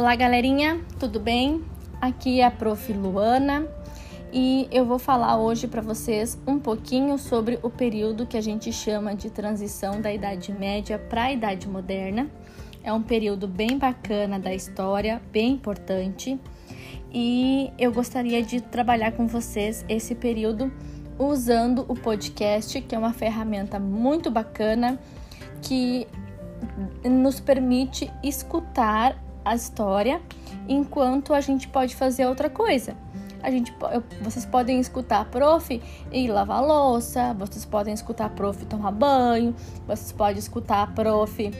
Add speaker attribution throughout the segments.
Speaker 1: Olá, galerinha, tudo bem? Aqui é a Prof. Luana e eu vou falar hoje para vocês um pouquinho sobre o período que a gente chama de transição da Idade Média para a Idade Moderna. É um período bem bacana da história, bem importante, e eu gostaria de trabalhar com vocês esse período usando o podcast, que é uma ferramenta muito bacana que nos permite escutar a história enquanto a gente pode fazer outra coisa. A gente, vocês podem escutar a prof e lavar louça, vocês podem escutar a prof tomar banho, vocês podem escutar a prof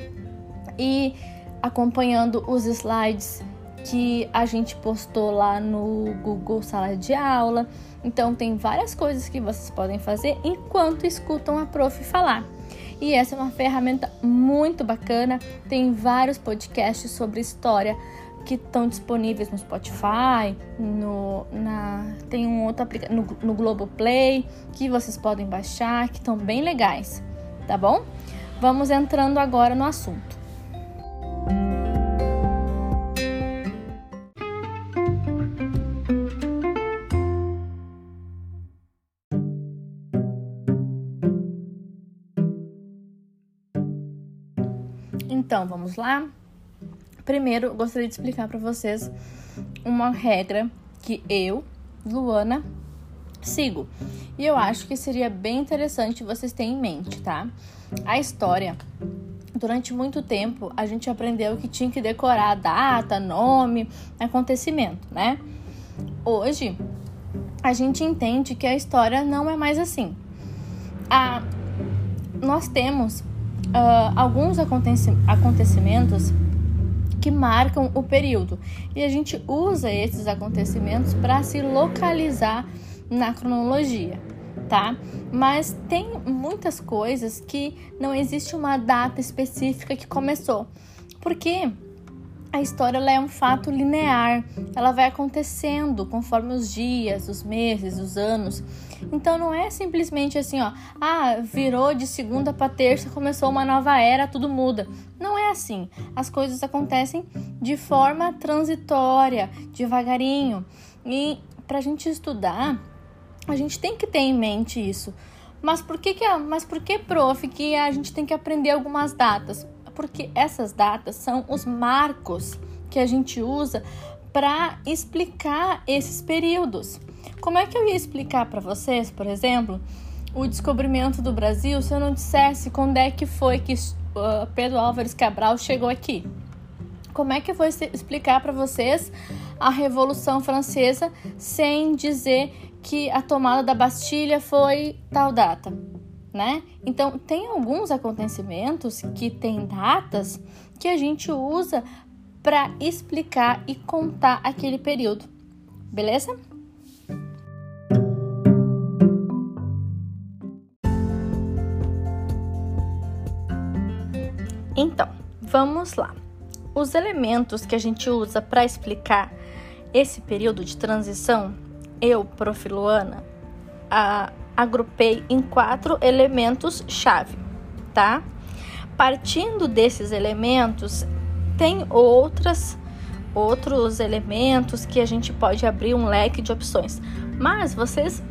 Speaker 1: e acompanhando os slides que a gente postou lá no Google Sala de Aula. Então tem várias coisas que vocês podem fazer enquanto escutam a prof falar. E essa é uma ferramenta muito bacana. Tem vários podcasts sobre história que estão disponíveis no Spotify, no, na, tem um outro no, no Globoplay que vocês podem baixar, que estão bem legais, tá bom? Vamos entrando agora no assunto. Então, vamos lá? Primeiro, gostaria de explicar para vocês uma regra que eu, Luana, sigo. E eu acho que seria bem interessante vocês terem em mente, tá? A história. Durante muito tempo, a gente aprendeu que tinha que decorar data, nome, acontecimento, né? Hoje, a gente entende que a história não é mais assim. A, nós temos uh, alguns acontecimentos que marcam o período. E a gente usa esses acontecimentos para se localizar na cronologia, tá? Mas tem muitas coisas que não existe uma data específica que começou, porque a história é um fato linear, ela vai acontecendo conforme os dias, os meses, os anos. Então não é simplesmente assim, ó, ah, virou de segunda para terça, começou uma nova era, tudo muda. Não é assim. As coisas acontecem de forma transitória, devagarinho. E para a gente estudar, a gente tem que ter em mente isso. Mas por que, que mas por que, prof, que a gente tem que aprender algumas datas? Porque essas datas são os marcos que a gente usa para explicar esses períodos. Como é que eu ia explicar para vocês, por exemplo, o descobrimento do Brasil se eu não dissesse quando é que foi que uh, Pedro Álvares Cabral chegou aqui? Como é que eu vou explicar para vocês a Revolução Francesa sem dizer que a tomada da Bastilha foi tal data? Né? Então, tem alguns acontecimentos que têm datas que a gente usa para explicar e contar aquele período, beleza? Então, vamos lá. Os elementos que a gente usa para explicar esse período de transição, eu, Prof. Luana, a, agrupei em quatro elementos-chave, tá? Partindo desses elementos, tem outras outros elementos que a gente pode abrir um leque de opções. Mas vocês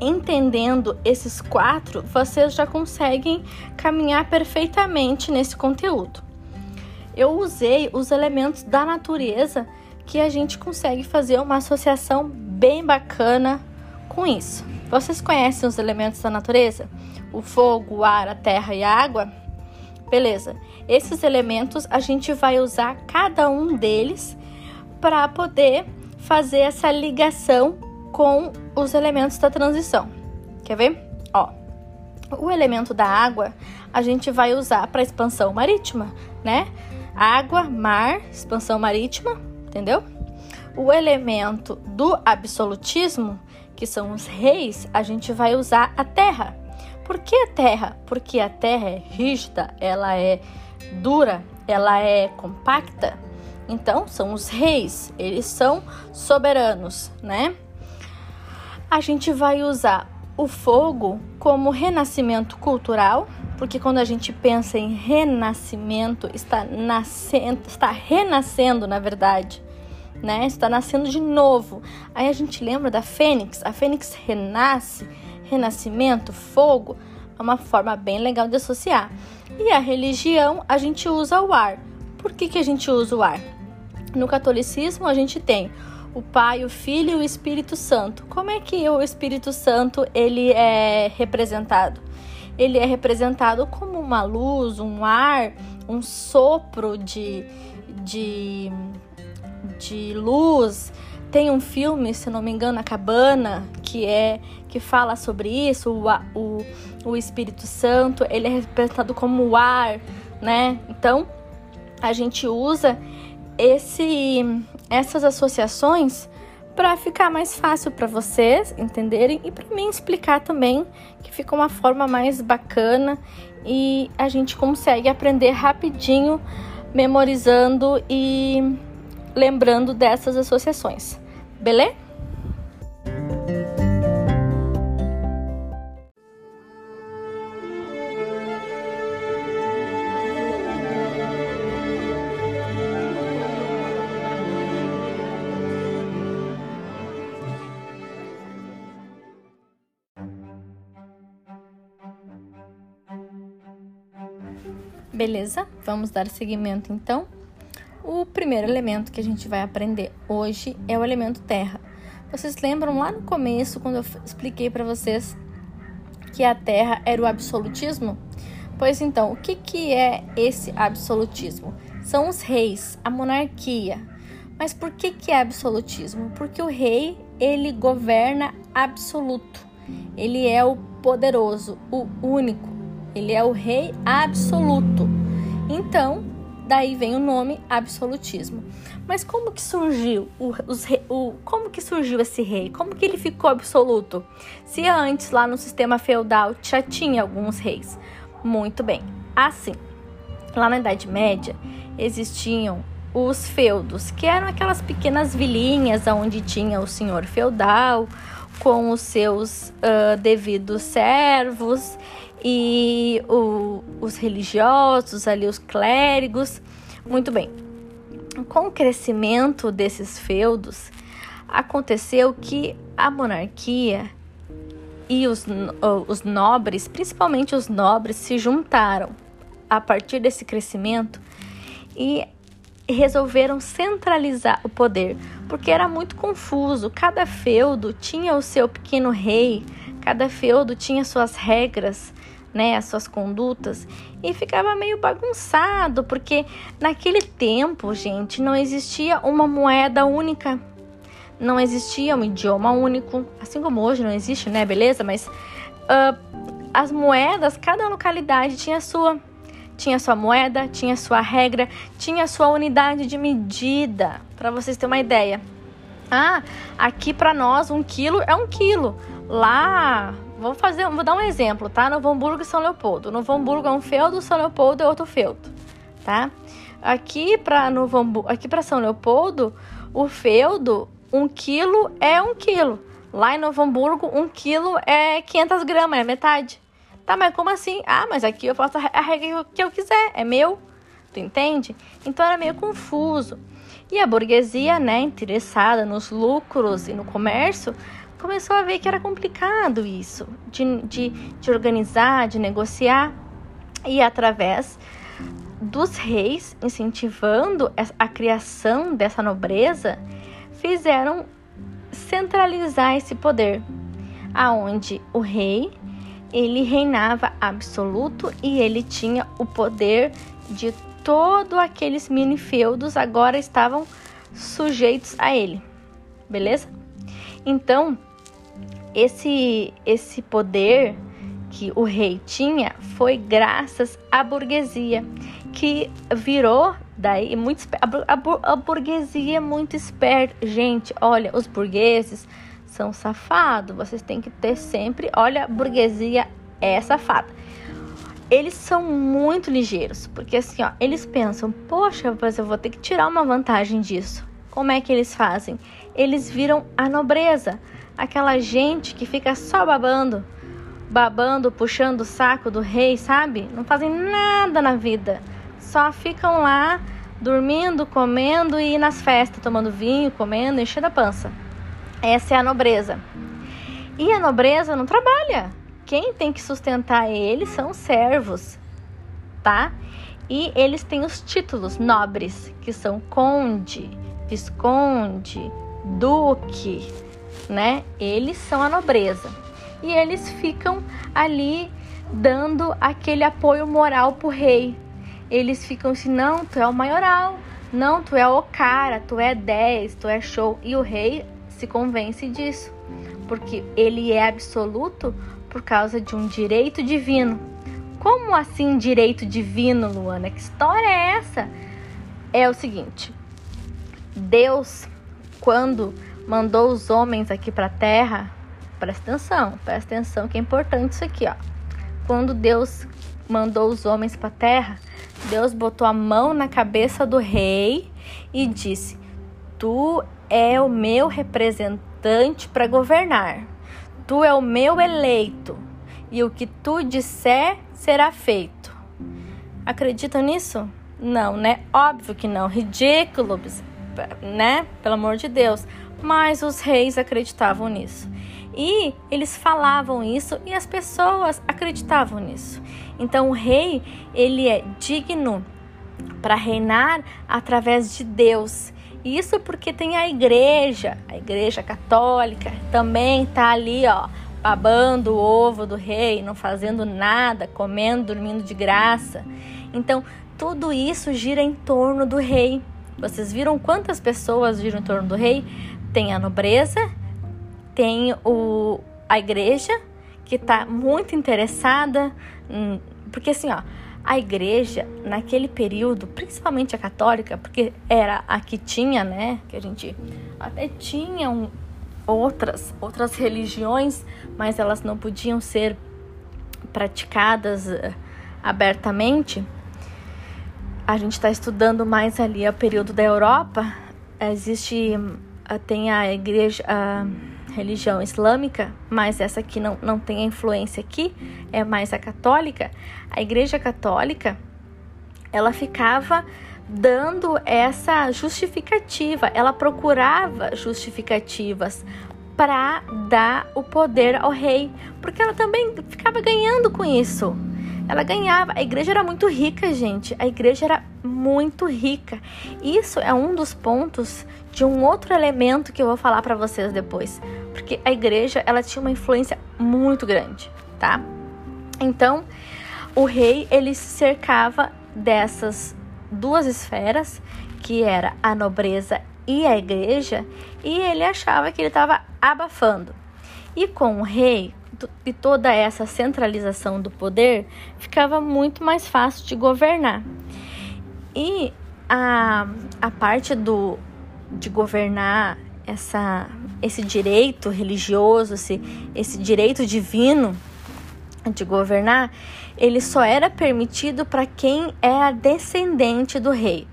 Speaker 1: entendendo esses quatro, vocês já conseguem caminhar perfeitamente nesse conteúdo. Eu usei os elementos da natureza que a gente consegue fazer uma associação bem bacana com isso. Vocês conhecem os elementos da natureza? O fogo, o ar, a terra e a água? Beleza. Esses elementos a gente vai usar cada um deles para poder fazer essa ligação com os elementos da transição. Quer ver? Ó, o elemento da água a gente vai usar para expansão marítima, né? Água, mar, expansão marítima, entendeu? O elemento do absolutismo que são os reis, a gente vai usar a terra. Por que a terra? Porque a terra é rígida, ela é dura, ela é compacta. Então, são os reis, eles são soberanos, né? A gente vai usar o fogo como renascimento cultural, porque quando a gente pensa em renascimento, está nascendo, está renascendo, na verdade, né? Está nascendo de novo. Aí a gente lembra da fênix, a fênix renasce, renascimento, fogo, é uma forma bem legal de associar. E a religião, a gente usa o ar. Por que, que a gente usa o ar? No catolicismo, a gente tem o Pai, o Filho e o Espírito Santo. Como é que o Espírito Santo ele é representado? Ele é representado como uma luz, um ar, um sopro de, de, de luz. Tem um filme, se não me engano, A Cabana, que é que fala sobre isso. O, o, o Espírito Santo ele é representado como o ar, né? Então a gente usa esse essas associações para ficar mais fácil para vocês entenderem e para mim explicar também, que fica uma forma mais bacana e a gente consegue aprender rapidinho, memorizando e lembrando dessas associações. Beleza? Beleza? Vamos dar seguimento então. O primeiro elemento que a gente vai aprender hoje é o elemento terra. Vocês lembram lá no começo, quando eu expliquei para vocês que a terra era o absolutismo? Pois então, o que, que é esse absolutismo? São os reis, a monarquia. Mas por que, que é absolutismo? Porque o rei, ele governa absoluto. Ele é o poderoso, o único, ele é o rei absoluto. Então, daí vem o nome absolutismo. Mas como que surgiu o, os, o, como que surgiu esse rei? Como que ele ficou absoluto? Se antes lá no sistema feudal já tinha alguns reis. Muito bem. Assim, lá na Idade Média existiam os feudos, que eram aquelas pequenas vilinhas onde tinha o senhor feudal com os seus uh, devidos servos e o, os religiosos, ali os clérigos. Muito bem. Com o crescimento desses feudos, aconteceu que a monarquia e os, os nobres, principalmente os nobres, se juntaram a partir desse crescimento e resolveram centralizar o poder, porque era muito confuso. Cada feudo tinha o seu pequeno rei, cada feudo tinha suas regras, né, as suas condutas e ficava meio bagunçado, porque naquele tempo, gente, não existia uma moeda única, não existia um idioma único, assim como hoje não existe, né, beleza? Mas uh, as moedas, cada localidade tinha a sua. Tinha sua moeda, tinha sua regra, tinha sua unidade de medida, para vocês terem uma ideia. Ah, aqui para nós um quilo é um quilo. Lá Vou fazer, vou dar um exemplo, tá? Novo Hamburgo e São Leopoldo. Novo Hamburgo é um feudo, São Leopoldo é outro feudo, tá? Aqui para Novo Hamburgo, aqui para São Leopoldo, o feudo, um quilo é um quilo. Lá em Novo Hamburgo, um quilo é 500 gramas, é metade. Tá, mas como assim? Ah, mas aqui eu faço a regra que eu quiser, é meu. Tu entende? Então era meio confuso. E a burguesia, né, interessada nos lucros e no comércio, começou a ver que era complicado isso, de, de, de organizar, de negociar, e através dos reis incentivando a criação dessa nobreza, fizeram centralizar esse poder, aonde o rei ele reinava absoluto e ele tinha o poder de todos aqueles mini feudos agora estavam sujeitos a ele. Beleza? Então, esse, esse poder que o rei tinha foi graças à burguesia, que virou daí muito a, a, burguesia é muito esperta. Gente, olha, os burgueses são safados. Vocês têm que ter sempre, olha, burguesia é safada. Eles são muito ligeiros, porque assim, ó, eles pensam, poxa, mas eu vou ter que tirar uma vantagem disso. Como é que eles fazem? Eles viram a nobreza aquela gente que fica só babando babando, puxando o saco do rei, sabe? Não fazem nada na vida. Só ficam lá dormindo, comendo e nas festas, tomando vinho, comendo, enchendo a pança. Essa é a nobreza. E a nobreza não trabalha. Quem tem que sustentar eles são os servos, tá? E eles têm os títulos nobres, que são conde, visconde, duque, né? Eles são a nobreza. E eles ficam ali dando aquele apoio moral pro rei. Eles ficam assim: não, tu é o maioral, não, tu é o cara, tu é 10, tu é show. E o rei se convence disso, porque ele é absoluto por causa de um direito divino. Como assim direito divino, Luana? Que história é essa? É o seguinte: Deus, quando mandou os homens aqui para a terra, presta atenção, presta atenção que é importante isso aqui, ó. Quando Deus mandou os homens para a terra, Deus botou a mão na cabeça do rei e disse: Tu é o meu representante para governar. Tu é o meu eleito. E o que tu disser será feito. Acreditam nisso? Não, né? Óbvio que não. Ridículo, né? Pelo amor de Deus. Mas os reis acreditavam nisso. E eles falavam isso e as pessoas acreditavam nisso. Então o rei, ele é digno para reinar através de Deus. Isso porque tem a igreja, a igreja católica também tá ali, ó, babando o ovo do rei, não fazendo nada, comendo, dormindo de graça. Então, tudo isso gira em torno do rei. Vocês viram quantas pessoas giram em torno do rei? Tem a nobreza, tem o, a igreja, que está muito interessada, porque assim, ó, a igreja naquele período, principalmente a católica, porque era a que tinha, né, que a gente até tinham outras outras religiões, mas elas não podiam ser praticadas uh, abertamente. A gente está estudando mais ali o período da Europa. Existe uh, tem a igreja uh, religião islâmica, mas essa aqui não, não tem a influência aqui, é mais a católica, a igreja católica, ela ficava dando essa justificativa, ela procurava justificativas para dar o poder ao rei, porque ela também ficava ganhando com isso. Ela ganhava. A igreja era muito rica, gente. A igreja era muito rica. Isso é um dos pontos de um outro elemento que eu vou falar para vocês depois, porque a igreja ela tinha uma influência muito grande, tá? Então, o rei ele se cercava dessas duas esferas, que era a nobreza e a igreja, e ele achava que ele estava abafando. E com o rei e toda essa centralização do poder, ficava muito mais fácil de governar. E a, a parte do de governar essa, esse direito religioso, esse, esse direito divino de governar, ele só era permitido para quem era descendente do rei.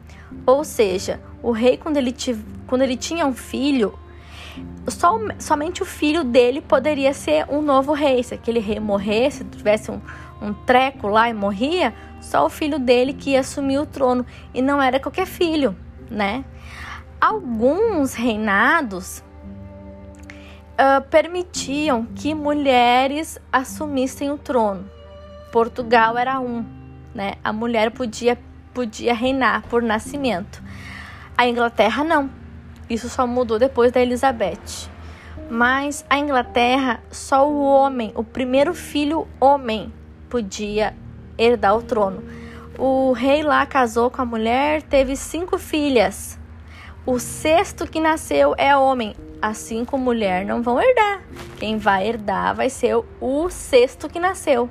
Speaker 1: Ou seja, o rei, quando ele, quando ele tinha um filho, só, somente o filho dele poderia ser um novo rei. Se aquele rei morresse, tivesse um, um treco lá e morria, só o filho dele que ia assumir o trono. E não era qualquer filho, né? Alguns reinados uh, permitiam que mulheres assumissem o trono. Portugal era um, né? A mulher podia podia reinar por nascimento. A Inglaterra não. Isso só mudou depois da Elizabeth. Mas a Inglaterra, só o homem, o primeiro filho homem, podia herdar o trono. O rei lá casou com a mulher, teve cinco filhas. O sexto que nasceu é homem, assim como mulher não vão herdar. Quem vai herdar vai ser o sexto que nasceu.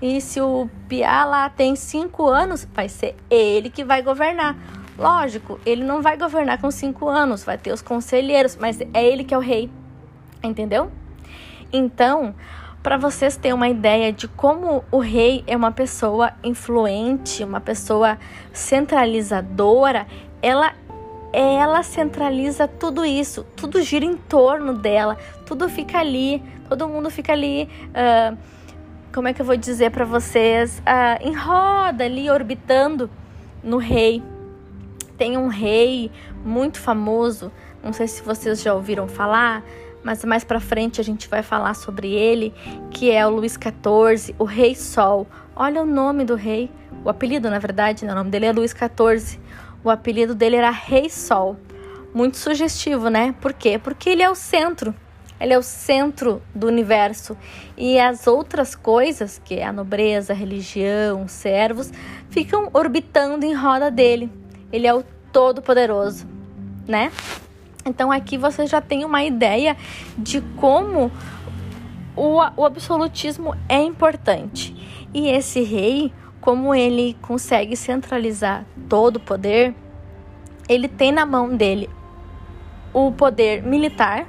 Speaker 1: E se o Piá lá tem cinco anos, vai ser ele que vai governar. Lógico, ele não vai governar com cinco anos, vai ter os conselheiros, mas é ele que é o rei. Entendeu? Então, para vocês terem uma ideia de como o rei é uma pessoa influente, uma pessoa centralizadora, ela ela centraliza tudo isso, tudo gira em torno dela, tudo fica ali, todo mundo fica ali uh, como é que eu vou dizer para vocês, uh, em roda ali, orbitando no rei. Tem um rei muito famoso, não sei se vocês já ouviram falar, mas mais para frente a gente vai falar sobre ele, que é o Luís XIV, o Rei Sol. Olha o nome do rei, o apelido, na verdade, né? o nome dele é Luís XIV. O apelido dele era Rei Sol. Muito sugestivo, né? Por quê? Porque ele é o centro. Ele é o centro do universo. E as outras coisas, que é a nobreza, a religião, os servos, ficam orbitando em roda dele. Ele é o todo-poderoso, né? Então aqui você já tem uma ideia de como o, o absolutismo é importante. E esse rei, como ele consegue centralizar todo o poder, ele tem na mão dele o poder militar,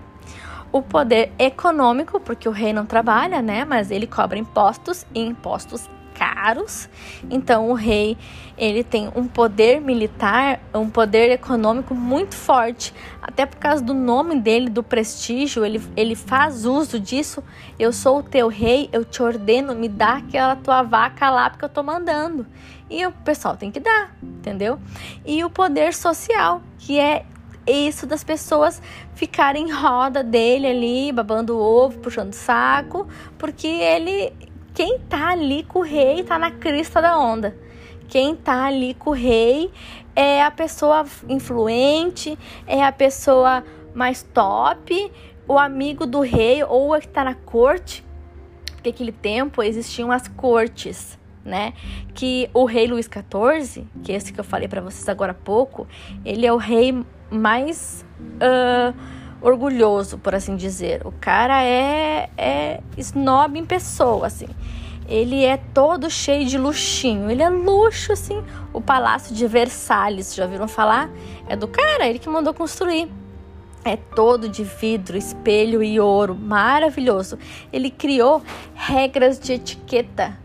Speaker 1: o poder econômico, porque o rei não trabalha, né? Mas ele cobra impostos e impostos caros. Então o rei, ele tem um poder militar, um poder econômico muito forte, até por causa do nome dele, do prestígio, ele, ele faz uso disso. Eu sou o teu rei, eu te ordeno, me dá aquela tua vaca lá porque eu tô mandando. E o pessoal tem que dar, entendeu? E o poder social, que é isso das pessoas ficarem em roda dele ali, babando ovo, puxando saco, porque ele quem tá ali com o rei tá na crista da onda. Quem tá ali com o rei é a pessoa influente, é a pessoa mais top, o amigo do rei ou a que tá na corte. Porque aquele tempo existiam as cortes, né? Que o rei Luís XIV, que é esse que eu falei para vocês agora há pouco, ele é o rei mais uh, orgulhoso, por assim dizer. O cara é, é snob em pessoa, assim. Ele é todo cheio de luxinho. Ele é luxo, assim. O Palácio de Versalhes, já ouviram falar? É do cara, ele que mandou construir. É todo de vidro, espelho e ouro. Maravilhoso. Ele criou regras de etiqueta.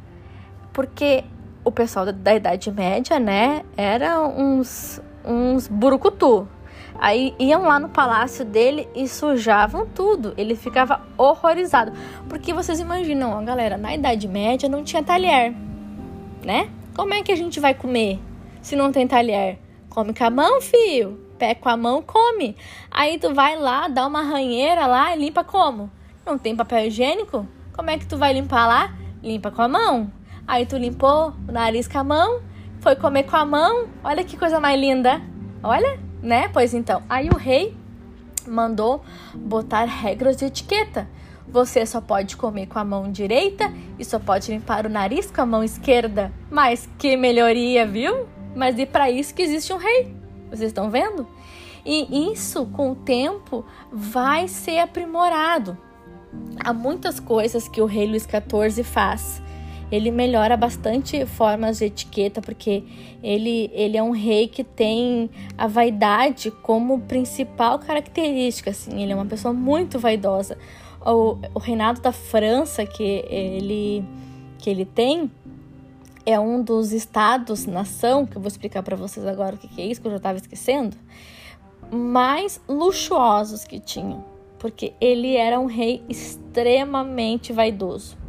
Speaker 1: Porque o pessoal da, da Idade Média, né, era uns, uns burucutu Aí iam lá no palácio dele e sujavam tudo. Ele ficava horrorizado. Porque vocês imaginam, ó, galera, na Idade Média não tinha talher, né? Como é que a gente vai comer se não tem talher? Come com a mão, filho. Pé com a mão, come. Aí tu vai lá, dá uma ranheira lá e limpa como? Não tem papel higiênico? Como é que tu vai limpar lá? Limpa com a mão. Aí tu limpou o nariz com a mão, foi comer com a mão. Olha que coisa mais linda. Olha né? Pois então, aí o rei mandou botar regras de etiqueta. Você só pode comer com a mão direita e só pode limpar o nariz com a mão esquerda. Mas que melhoria, viu? Mas e para isso que existe um rei. Vocês estão vendo? E isso, com o tempo, vai ser aprimorado. Há muitas coisas que o rei Luís XIV faz ele melhora bastante formas de etiqueta, porque ele, ele é um rei que tem a vaidade como principal característica, assim, ele é uma pessoa muito vaidosa. O, o reinado da França que ele, que ele tem é um dos estados, nação, que eu vou explicar para vocês agora o que, que é isso, que eu já estava esquecendo, mais luxuosos que tinham, porque ele era um rei extremamente vaidoso.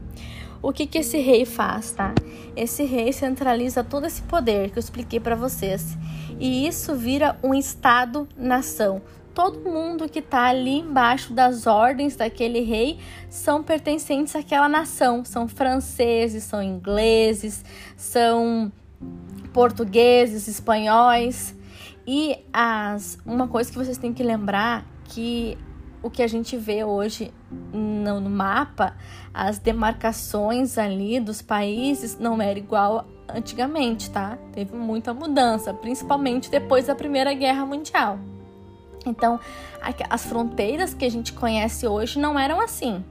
Speaker 1: O que, que esse rei faz, tá? Esse rei centraliza todo esse poder que eu expliquei para vocês. E isso vira um Estado-nação. Todo mundo que está ali embaixo das ordens daquele rei são pertencentes àquela nação. São franceses, são ingleses, são portugueses, espanhóis. E as, uma coisa que vocês têm que lembrar que o que a gente vê hoje no, mapa, as demarcações ali dos países não era igual antigamente, tá? Teve muita mudança, principalmente depois da Primeira Guerra Mundial. Então, as fronteiras que a gente conhece hoje não eram assim.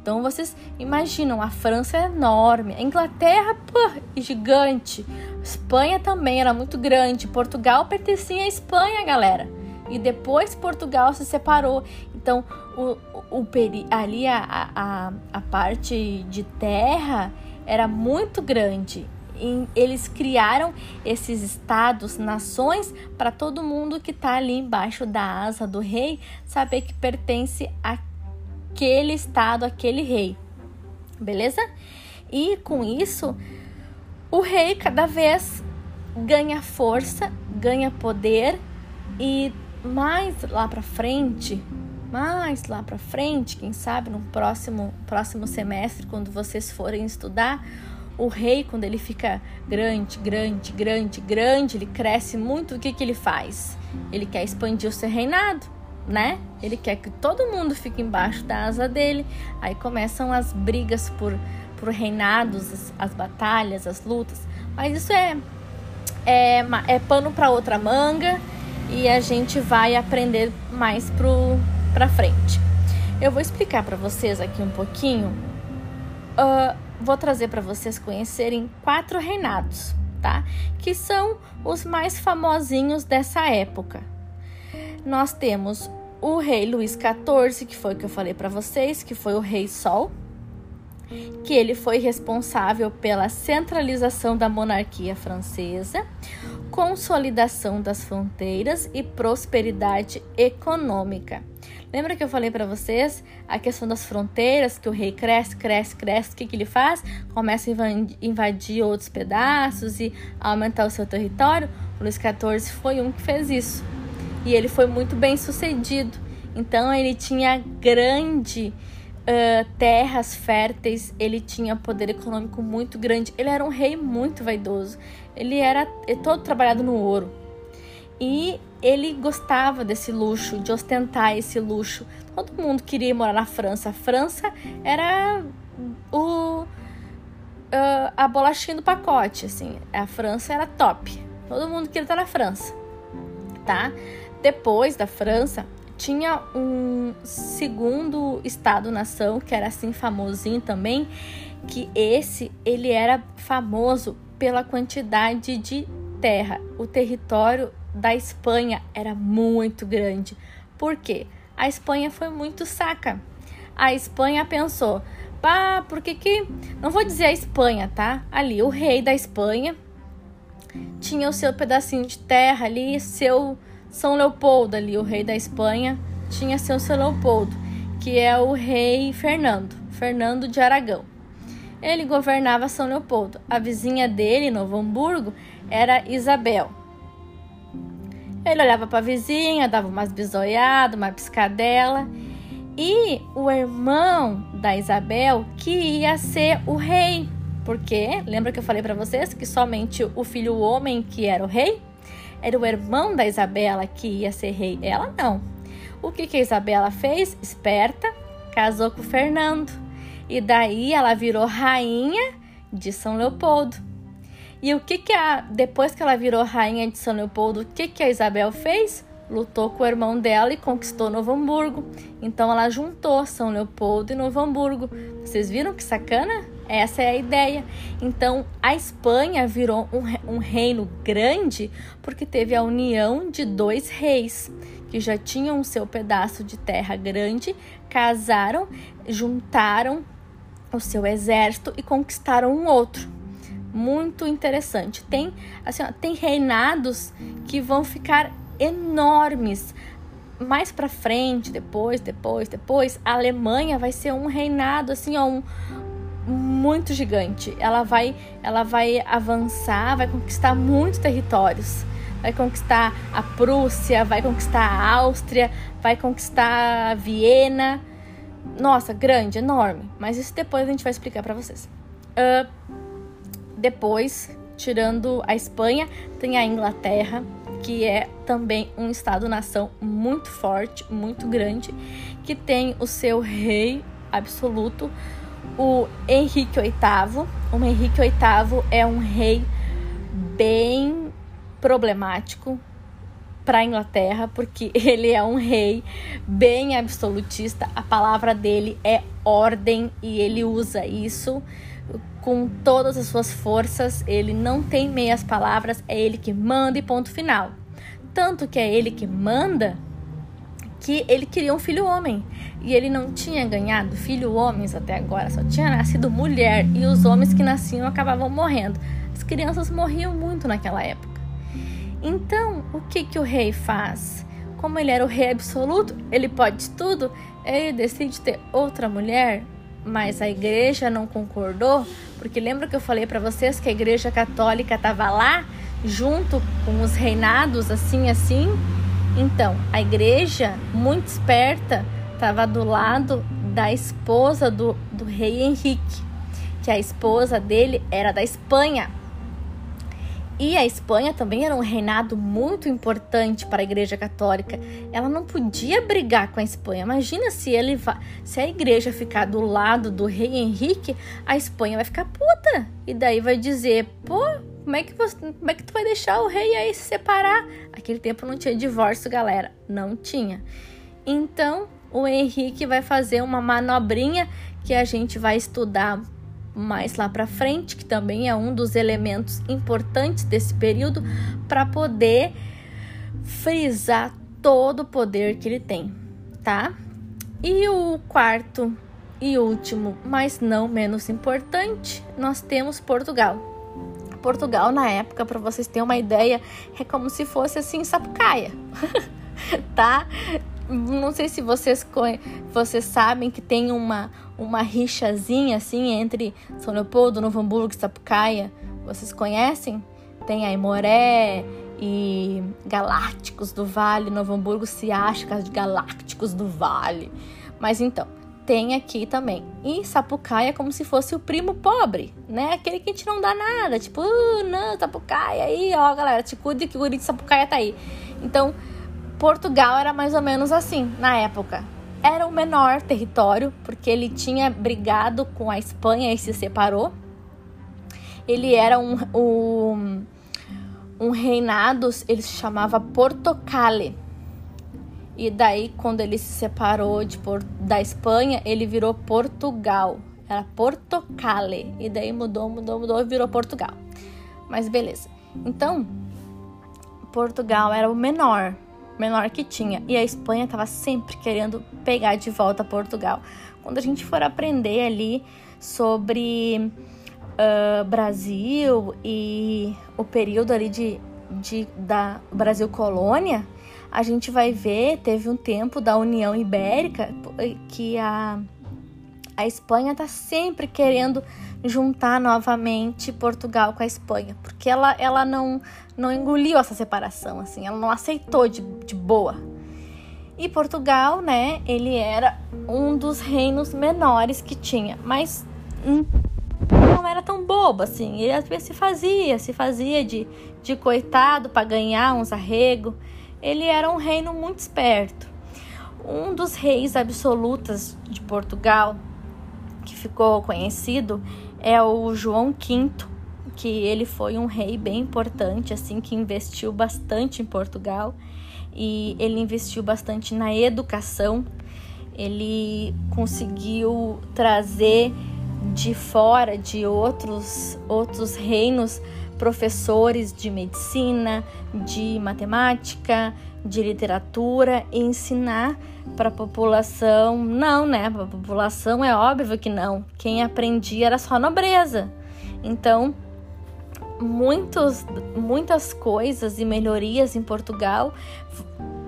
Speaker 1: Então, vocês imaginam, a França é enorme, a Inglaterra, pô, gigante, a Espanha também era muito grande, Portugal pertencia à Espanha, galera e depois Portugal se separou. Então, o, o, ali a, a, a parte de terra era muito grande. E eles criaram esses estados, nações, para todo mundo que está ali embaixo da asa do rei saber que pertence àquele estado, àquele rei. Beleza? E com isso, o rei cada vez ganha força, ganha poder e mais lá para frente, mais lá para frente, quem sabe no próximo próximo semestre, quando vocês forem estudar, o rei quando ele fica grande, grande, grande, grande, ele cresce muito, o que que ele faz? Ele quer expandir o seu reinado, né? Ele quer que todo mundo fique embaixo da asa dele. Aí começam as brigas por por reinados, as, as batalhas, as lutas. Mas isso é é, é pano para outra manga e a gente vai aprender mais pro para frente. Eu vou explicar para vocês aqui um pouquinho. Uh, vou trazer para vocês conhecerem quatro reinados, tá? Que são os mais famosinhos dessa época. Nós temos o rei Luís XIV, que foi o que eu falei para vocês, que foi o rei Sol, que ele foi responsável pela centralização da monarquia francesa consolidação das fronteiras e prosperidade econômica. Lembra que eu falei para vocês a questão das fronteiras, que o rei cresce, cresce, cresce, o que, que ele faz? Começa a invadir outros pedaços e aumentar o seu território? O Luís XIV foi um que fez isso. E ele foi muito bem sucedido. Então ele tinha grande uh, terras férteis, ele tinha poder econômico muito grande. Ele era um rei muito vaidoso. Ele era todo trabalhado no ouro. E ele gostava desse luxo, de ostentar esse luxo. Todo mundo queria morar na França. A França era o uh, a bolachinha do pacote, assim. A França era top. Todo mundo queria estar na França, tá? Depois da França, tinha um segundo estado-nação que era assim famosinho também, que esse ele era famoso pela quantidade de terra. O território da Espanha era muito grande. Por quê? A Espanha foi muito saca. A Espanha pensou, pá, por que que... Não vou dizer a Espanha, tá? Ali, o rei da Espanha tinha o seu pedacinho de terra ali, seu São Leopoldo ali, o rei da Espanha, tinha seu São Leopoldo, que é o rei Fernando, Fernando de Aragão. Ele governava São Leopoldo. A vizinha dele, Novo Hamburgo, era Isabel. Ele olhava para a vizinha, dava umas bisoiadas, uma piscadela. E o irmão da Isabel que ia ser o rei. Porque lembra que eu falei para vocês que somente o filho homem que era o rei? Era o irmão da Isabela que ia ser rei. Ela não. O que, que a Isabela fez? Esperta, casou com o Fernando. E daí ela virou rainha de São Leopoldo. E o que que a depois que ela virou rainha de São Leopoldo, o que que a Isabel fez? Lutou com o irmão dela e conquistou Novo Hamburgo. Então ela juntou São Leopoldo e Novo Hamburgo. Vocês viram que sacana? Essa é a ideia. Então a Espanha virou um, um reino grande porque teve a união de dois reis que já tinham seu pedaço de terra grande, casaram, juntaram o seu exército e conquistaram um outro. Muito interessante. Tem, assim, ó, tem reinados que vão ficar enormes. Mais para frente, depois, depois, depois, a Alemanha vai ser um reinado assim, ó, um, muito gigante. Ela vai, ela vai avançar, vai conquistar muitos territórios. Vai conquistar a Prússia, vai conquistar a Áustria, vai conquistar Viena nossa, grande, enorme. Mas isso depois a gente vai explicar para vocês. Uh, depois, tirando a Espanha, tem a Inglaterra, que é também um estado-nação muito forte, muito grande, que tem o seu rei absoluto, o Henrique VIII. O Henrique VIII é um rei bem problemático, para a Inglaterra, porque ele é um rei bem absolutista. A palavra dele é ordem e ele usa isso com todas as suas forças. Ele não tem meias palavras, é ele que manda e ponto final. Tanto que é ele que manda que ele queria um filho homem e ele não tinha ganhado filho homens até agora, só tinha nascido mulher e os homens que nasciam acabavam morrendo. As crianças morriam muito naquela época. Então, o que, que o rei faz? Como ele era o rei absoluto, ele pode tudo, ele decide ter outra mulher. Mas a igreja não concordou, porque lembra que eu falei para vocês que a igreja católica estava lá junto com os reinados assim assim? Então, a igreja, muito esperta, estava do lado da esposa do, do rei Henrique, que a esposa dele era da Espanha. E a Espanha também era um reinado muito importante para a Igreja Católica. Ela não podia brigar com a Espanha. Imagina se ele se a igreja ficar do lado do rei Henrique, a Espanha vai ficar puta. E daí vai dizer: "Pô, como é que você, como é que tu vai deixar o rei aí se separar?" Aquele tempo não tinha divórcio, galera. Não tinha. Então, o Henrique vai fazer uma manobrinha que a gente vai estudar mais lá para frente, que também é um dos elementos importantes desse período para poder frisar todo o poder que ele tem, tá? E o quarto e último, mas não menos importante, nós temos Portugal. Portugal na época, para vocês terem uma ideia, é como se fosse assim Sapucaia. tá? Não sei se vocês, vocês sabem que tem uma, uma rixazinha assim entre São Leopoldo, Novo Hamburgo e Sapucaia. Vocês conhecem? Tem a Imoré e Galácticos do Vale. Novo Hamburgo se acha de Galácticos do Vale. Mas então, tem aqui também. E Sapucaia como se fosse o primo pobre, né? Aquele que a gente não dá nada. Tipo, uh, não, Sapucaia aí, ó, galera, te cuide que o guri de Sapucaia tá aí. Então, Portugal era mais ou menos assim na época. Era o menor território, porque ele tinha brigado com a Espanha e se separou. Ele era um, um, um reinado, ele se chamava Portocale. E daí, quando ele se separou de, da Espanha, ele virou Portugal. Era Portocale. E daí mudou, mudou, mudou e virou Portugal. Mas beleza. Então, Portugal era o menor menor que tinha. E a Espanha estava sempre querendo pegar de volta Portugal. Quando a gente for aprender ali sobre uh, Brasil e o período ali de, de da Brasil colônia, a gente vai ver, teve um tempo da União Ibérica que a, a Espanha está sempre querendo juntar novamente Portugal com a Espanha, porque ela, ela não, não engoliu essa separação, assim, ela não aceitou de, de boa. E Portugal, né, ele era um dos reinos menores que tinha, mas não era tão bobo assim. Ele às vezes se fazia, se fazia de, de coitado para ganhar uns arrego. Ele era um reino muito esperto. Um dos reis absolutos de Portugal, que ficou conhecido, é o João V, que ele foi um rei bem importante, assim, que investiu bastante em Portugal e ele investiu bastante na educação. Ele conseguiu trazer de fora de outros outros reinos professores de medicina, de matemática, de literatura e ensinar para a população. Não, né? Para a população é óbvio que não. Quem aprendia era só nobreza. Então, muitos, muitas coisas e melhorias em Portugal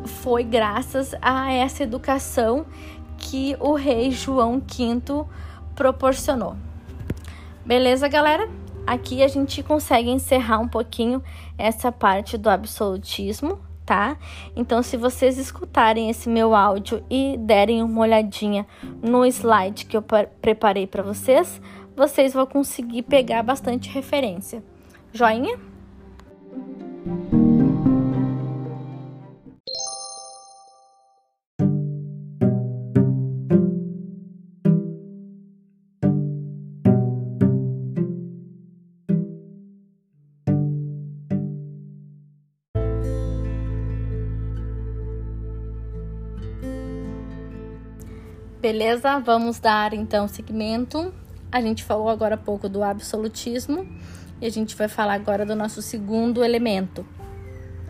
Speaker 1: foi graças a essa educação que o rei João V proporcionou. Beleza, galera? Aqui a gente consegue encerrar um pouquinho essa parte do absolutismo, tá? Então, se vocês escutarem esse meu áudio e derem uma olhadinha no slide que eu preparei para vocês, vocês vão conseguir pegar bastante referência. Joinha? Beleza? Vamos dar então segmento. A gente falou agora há pouco do absolutismo e a gente vai falar agora do nosso segundo elemento.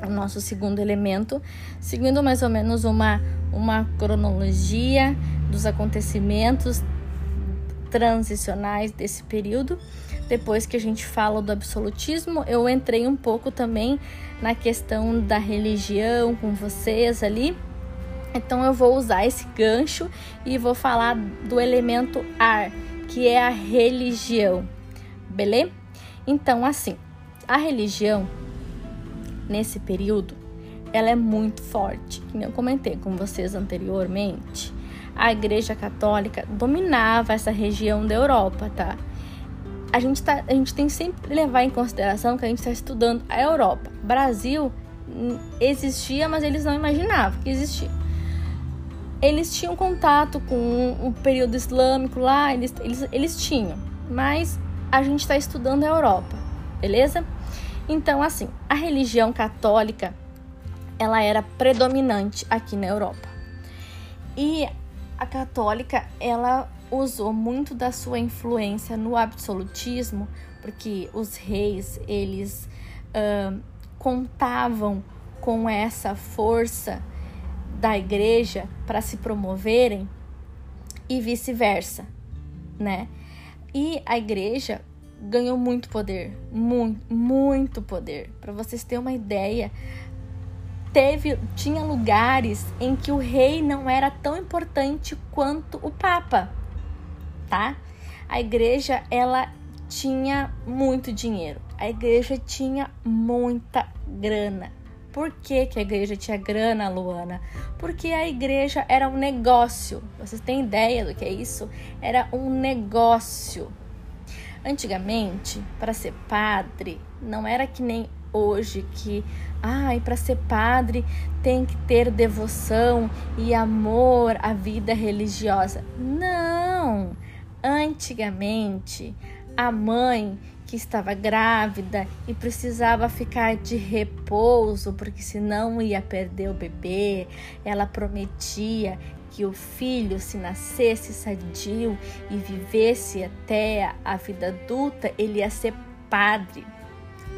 Speaker 1: O nosso segundo elemento, seguindo mais ou menos uma, uma cronologia dos acontecimentos transicionais desse período. Depois que a gente fala do absolutismo, eu entrei um pouco também na questão da religião com vocês ali Então eu vou usar esse gancho e vou falar do elemento ar, que é a religião. Beleza? Então assim, a religião nesse período, ela é muito forte. Como eu comentei com vocês anteriormente, a Igreja Católica dominava essa região da Europa, tá? A gente, tá, a gente tem sempre levar em consideração que a gente está estudando a Europa. Brasil existia, mas eles não imaginavam que existia. Eles tinham contato com o período islâmico lá, eles, eles, eles tinham, mas a gente está estudando a Europa, beleza? Então, assim, a religião católica ela era predominante aqui na Europa. E a católica, ela usou muito da sua influência no absolutismo, porque os reis, eles uh, contavam com essa força da igreja para se promoverem e vice-versa, né? E a igreja ganhou muito poder, muito, muito poder. Para vocês terem uma ideia, teve tinha lugares em que o rei não era tão importante quanto o papa, tá? A igreja ela tinha muito dinheiro. A igreja tinha muita grana. Por que, que a igreja tinha grana, Luana? Porque a igreja era um negócio. Vocês têm ideia do que é isso? Era um negócio. Antigamente, para ser padre, não era que nem hoje que, ai, para ser padre tem que ter devoção e amor à vida religiosa. Não! Antigamente, a mãe que estava grávida e precisava ficar de repouso porque senão ia perder o bebê, ela prometia que o filho, se nascesse sadio e vivesse até a vida adulta, ele ia ser padre.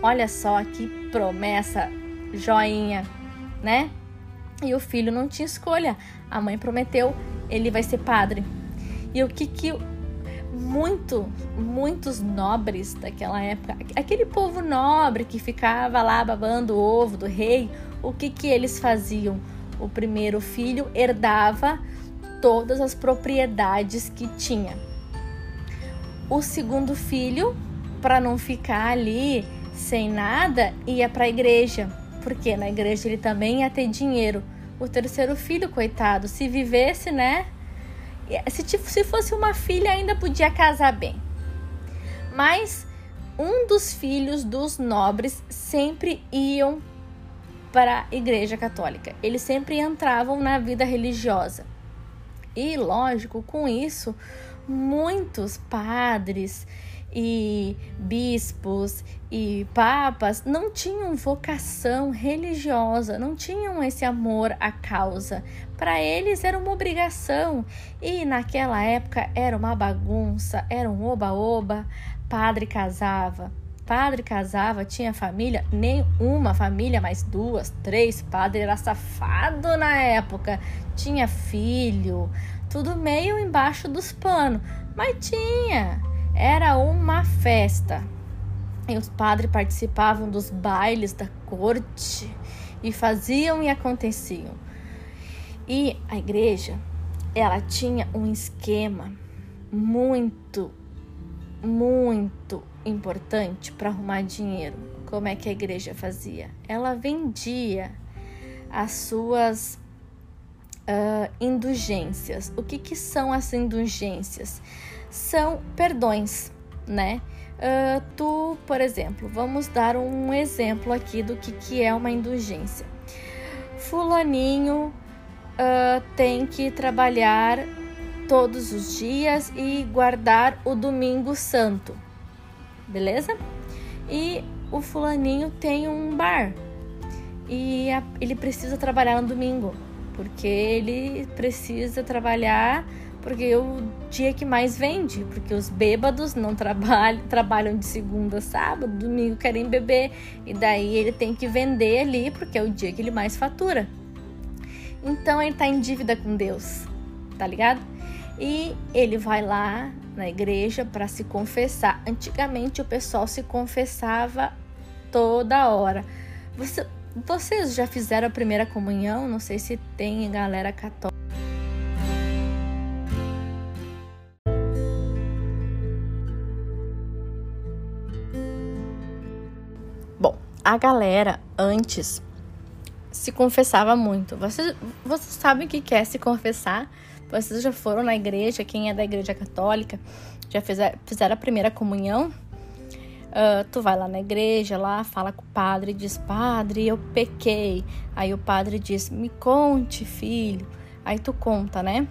Speaker 1: Olha só que promessa joinha, né? E o filho não tinha escolha. A mãe prometeu, ele vai ser padre. E o que que muito, muitos nobres daquela época, aquele povo nobre que ficava lá babando o ovo do rei, o que que eles faziam? O primeiro filho herdava todas as propriedades que tinha. O segundo filho, para não ficar ali sem nada, ia para a igreja, porque na igreja ele também ia ter dinheiro. O terceiro filho, coitado, se vivesse, né? Se, se fosse uma filha, ainda podia casar bem. Mas um dos filhos dos nobres sempre iam para a igreja católica. Eles sempre entravam na vida religiosa. E, lógico, com isso, muitos padres e bispos e papas não tinham vocação religiosa, não tinham esse amor à causa. Para eles era uma obrigação e naquela época era uma bagunça, era um oba-oba. Padre casava, padre casava, tinha família, nem uma família, mas duas, três. Padre era safado na época, tinha filho, tudo meio embaixo dos panos, mas tinha. Era uma festa. E os padres participavam dos bailes da corte e faziam e aconteciam. E a igreja, ela tinha um esquema muito, muito importante para arrumar dinheiro. Como é que a igreja fazia? Ela vendia as suas uh, indulgências. O que, que são as indulgências? São perdões, né? Uh, tu, por exemplo, vamos dar um exemplo aqui do que, que é uma indulgência. Fulaninho uh, tem que trabalhar todos os dias e guardar o domingo santo, beleza? E o fulaninho tem um bar e a, ele precisa trabalhar no domingo, porque ele precisa trabalhar porque é o dia que mais vende, porque os bêbados não trabalham, trabalham de segunda a sábado, domingo querem beber, e daí ele tem que vender ali, porque é o dia que ele mais fatura. Então ele tá em dívida com Deus, tá ligado? E ele vai lá na igreja para se confessar. Antigamente o pessoal se confessava toda hora. Você, Vocês já fizeram a primeira comunhão? Não sei se tem galera católica. A galera antes se confessava muito. Vocês, vocês sabem o que é se confessar? Vocês já foram na igreja, quem é da igreja católica, já fizer, fizeram a primeira comunhão? Uh, tu vai lá na igreja, lá fala com o padre, diz: Padre, eu pequei. Aí o padre diz: Me conte, filho. Aí tu conta, né?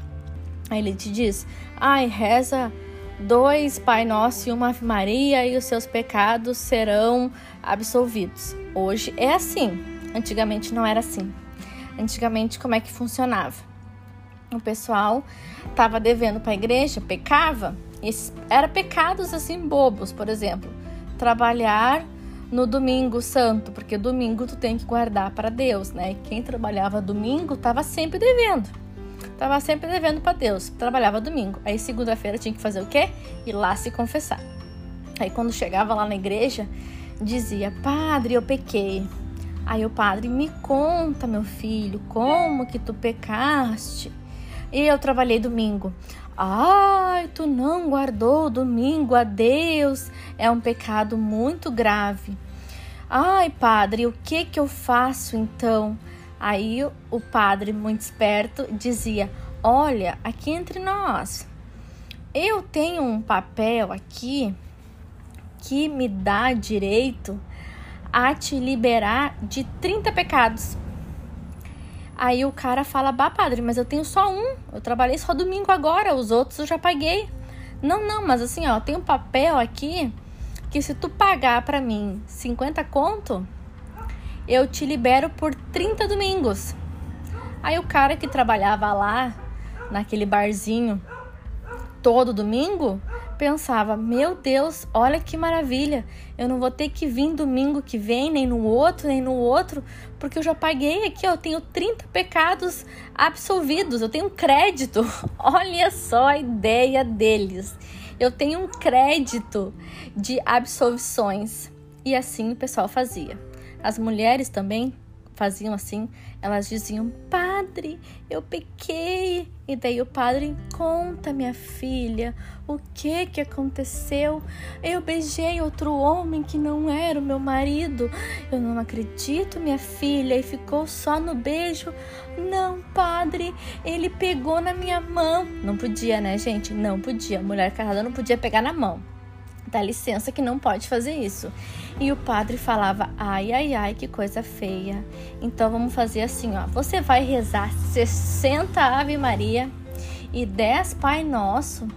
Speaker 1: Aí ele te diz: Ai, reza dois Pai Nosso e uma Ave Maria e os seus pecados serão absolvidos. Hoje é assim. Antigamente não era assim. Antigamente como é que funcionava? O pessoal estava devendo para a igreja, pecava. Era pecados assim bobos, por exemplo trabalhar no domingo santo, porque domingo tu tem que guardar para Deus, né? quem trabalhava domingo estava sempre devendo. Tava sempre devendo para Deus. Trabalhava domingo. Aí segunda-feira tinha que fazer o quê? Ir lá se confessar. Aí quando chegava lá na igreja, dizia: "Padre, eu pequei". Aí o padre me conta, meu filho, como que tu pecaste? E eu trabalhei domingo. Ai, tu não guardou o domingo a Deus, é um pecado muito grave. Ai, padre, o que que eu faço então? Aí o padre, muito esperto, dizia: Olha, aqui entre nós, eu tenho um papel aqui que me dá direito a te liberar de 30 pecados. Aí o cara fala: Bah, padre, mas eu tenho só um. Eu trabalhei só domingo agora, os outros eu já paguei. Não, não, mas assim, ó, tem um papel aqui que se tu pagar para mim 50 conto, eu te libero por 30 domingos. Aí o cara que trabalhava lá, naquele barzinho, todo domingo, pensava: Meu Deus, olha que maravilha! Eu não vou ter que vir domingo que vem, nem no outro, nem no outro, porque eu já paguei aqui, ó, eu tenho 30 pecados absolvidos, eu tenho crédito. olha só a ideia deles. Eu tenho um crédito de absolvições. E assim o pessoal fazia. As mulheres também faziam assim, elas diziam: Padre, eu pequei. E daí o padre conta, minha filha, o que que aconteceu? Eu beijei outro homem que não era o meu marido. Eu não acredito, minha filha, e ficou só no beijo. Não, padre, ele pegou na minha mão. Não podia, né, gente? Não podia. Mulher casada não podia pegar na mão. Dá licença que não pode fazer isso. E o padre falava: ai, ai, ai, que coisa feia. Então vamos fazer assim: ó. Você vai rezar 60 Ave Maria e 10 Pai Nosso.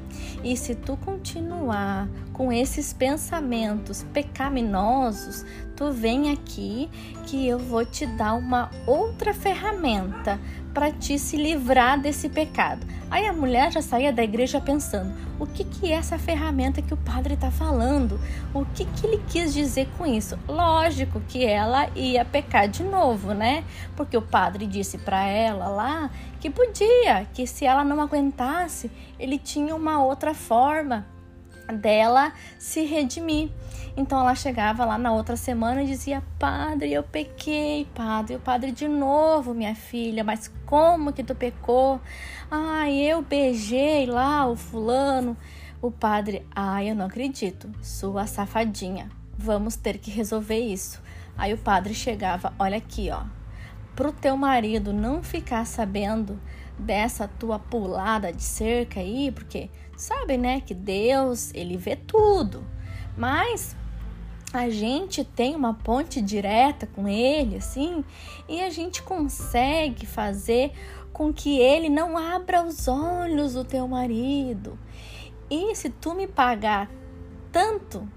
Speaker 1: E se tu continuar com esses pensamentos pecaminosos, tu vem aqui que eu vou te dar uma outra ferramenta para te se livrar desse pecado. Aí a mulher já saía da igreja pensando: o que, que é essa ferramenta que o padre está falando? O que, que ele quis dizer com isso? Lógico que ela ia pecar de novo, né? Porque o padre disse para ela lá que podia, que se ela não aguentasse, ele tinha uma outra forma dela se redimir. Então ela chegava lá na outra semana e dizia: Padre, eu pequei, padre. O padre, de novo, minha filha, mas como que tu pecou? Ai, eu beijei lá o fulano. O padre, ai, eu não acredito, sua safadinha. Vamos ter que resolver isso. Aí o padre chegava: Olha aqui, ó. Pro teu marido não ficar sabendo dessa tua pulada de cerca aí, porque sabe, né, que Deus, ele vê tudo. Mas a gente tem uma ponte direta com ele, assim, e a gente consegue fazer com que ele não abra os olhos do teu marido. E se tu me pagar tanto,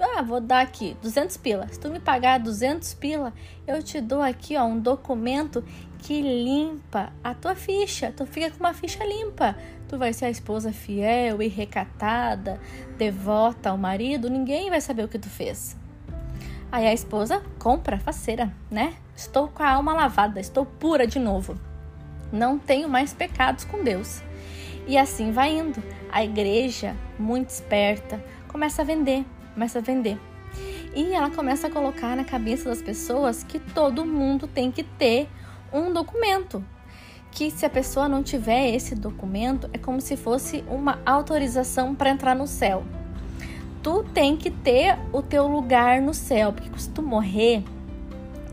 Speaker 1: ah, vou dar aqui 200 pila. Se tu me pagar 200 pila, eu te dou aqui, ó, um documento que limpa a tua ficha. Tu fica com uma ficha limpa. Tu vai ser a esposa fiel e recatada, devota ao marido, ninguém vai saber o que tu fez. Aí a esposa compra, faceira, né? Estou com a alma lavada, estou pura de novo. Não tenho mais pecados com Deus. E assim vai indo. A igreja, muito esperta, começa a vender, começa a vender. E ela começa a colocar na cabeça das pessoas que todo mundo tem que ter um documento. Que se a pessoa não tiver esse documento, é como se fosse uma autorização para entrar no céu. Tu tem que ter o teu lugar no céu, porque se tu morrer,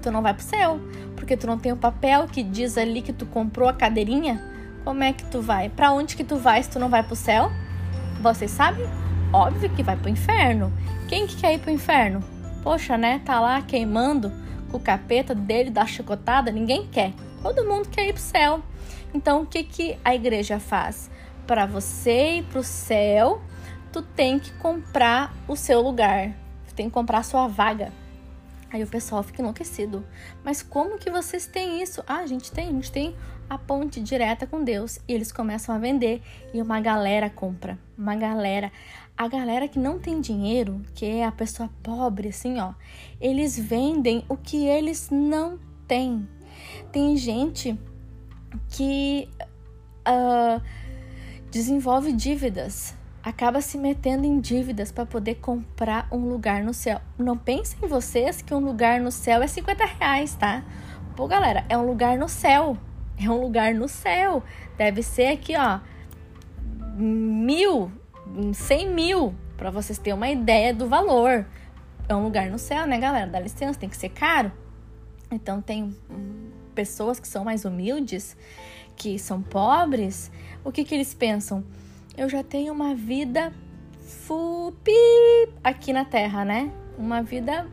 Speaker 1: tu não vai pro céu, porque tu não tem o papel que diz ali que tu comprou a cadeirinha. Como é que tu vai? Para onde que tu vai se tu não vai pro céu? Vocês sabem? Óbvio que vai pro inferno. Quem que quer ir pro inferno? Poxa, né? Tá lá queimando com o capeta dele da chicotada, ninguém quer. Todo mundo quer ir pro céu. Então, o que que a igreja faz? Para você ir pro céu, tu tem que comprar o seu lugar. Tu tem que comprar a sua vaga. Aí o pessoal fica enlouquecido. Mas como que vocês têm isso? Ah, a gente tem, a gente tem a ponte direta com Deus. E eles começam a vender e uma galera compra. Uma galera. A galera que não tem dinheiro, que é a pessoa pobre, assim, ó, eles vendem o que eles não têm. Tem gente que uh, desenvolve dívidas acaba se metendo em dívidas para poder comprar um lugar no céu. Não pensem vocês que um lugar no céu é 50 reais, tá? Pô, galera, é um lugar no céu. É um lugar no céu. Deve ser aqui, ó, mil, cem mil, para vocês terem uma ideia do valor. É um lugar no céu, né, galera? Dá licença, tem que ser caro. Então, tem pessoas que são mais humildes, que são pobres. O que, que eles pensam? eu já tenho uma vida fupi aqui na Terra, né? Uma vida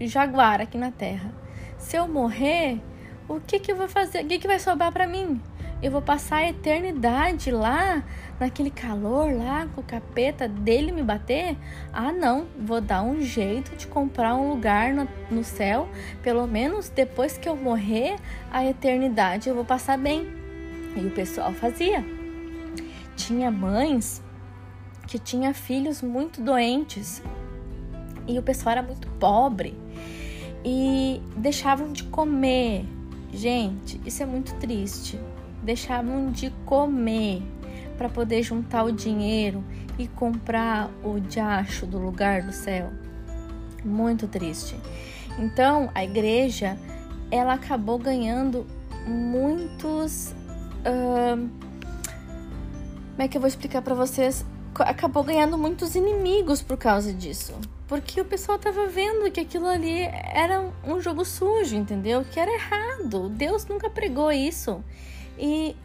Speaker 1: jaguar aqui na Terra. Se eu morrer, o que que eu vou fazer? O que que vai sobrar para mim? Eu vou passar a eternidade lá, naquele calor lá, com o capeta dele me bater? Ah, não, vou dar um jeito de comprar um lugar no, no céu, pelo menos depois que eu morrer, a eternidade eu vou passar bem. E o pessoal fazia tinha mães que tinha filhos muito doentes e o pessoal era muito pobre e deixavam de comer. Gente, isso é muito triste. Deixavam de comer para poder juntar o dinheiro e comprar o diacho do lugar do céu. Muito triste. Então, a igreja ela acabou ganhando muitos uh, como é que eu vou explicar para vocês? Acabou ganhando muitos inimigos por causa disso. Porque o pessoal tava vendo que aquilo ali era um jogo sujo, entendeu? Que era errado. Deus nunca pregou isso. E,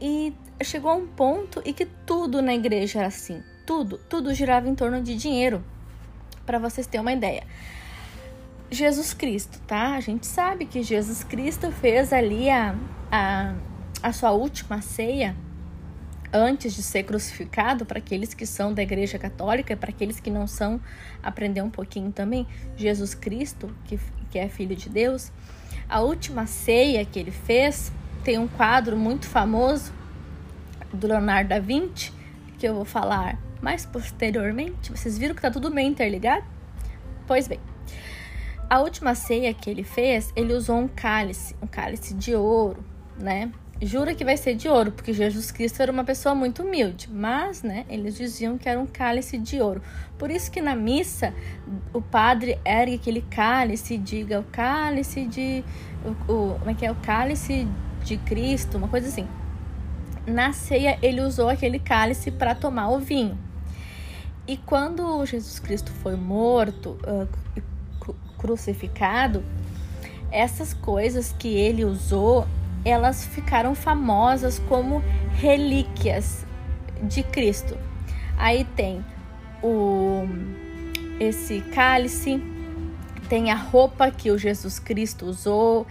Speaker 1: e chegou a um ponto em que tudo na igreja era assim. Tudo, tudo girava em torno de dinheiro. Para vocês terem uma ideia. Jesus Cristo, tá? A gente sabe que Jesus Cristo fez ali a, a, a sua última ceia antes de ser crucificado, para aqueles que são da Igreja Católica e para aqueles que não são, aprender um pouquinho também. Jesus Cristo, que, que é Filho de Deus, a última ceia que ele fez tem um quadro muito famoso do Leonardo da Vinci, que eu vou falar mais posteriormente. Vocês viram que tá tudo bem interligado? Pois bem, a última ceia que ele fez, ele usou um cálice, um cálice de ouro, né? jura que vai ser de ouro, porque Jesus Cristo era uma pessoa muito humilde, mas, né, eles diziam que era um cálice de ouro. Por isso que na missa o padre ergue aquele cálice e diga o cálice de o, o, como é que é o cálice de Cristo, uma coisa assim. Na ceia ele usou aquele cálice para tomar o vinho. E quando Jesus Cristo foi morto, uh, crucificado, essas coisas que ele usou elas ficaram famosas como relíquias de Cristo. Aí tem o esse cálice, tem a roupa que o Jesus Cristo usou,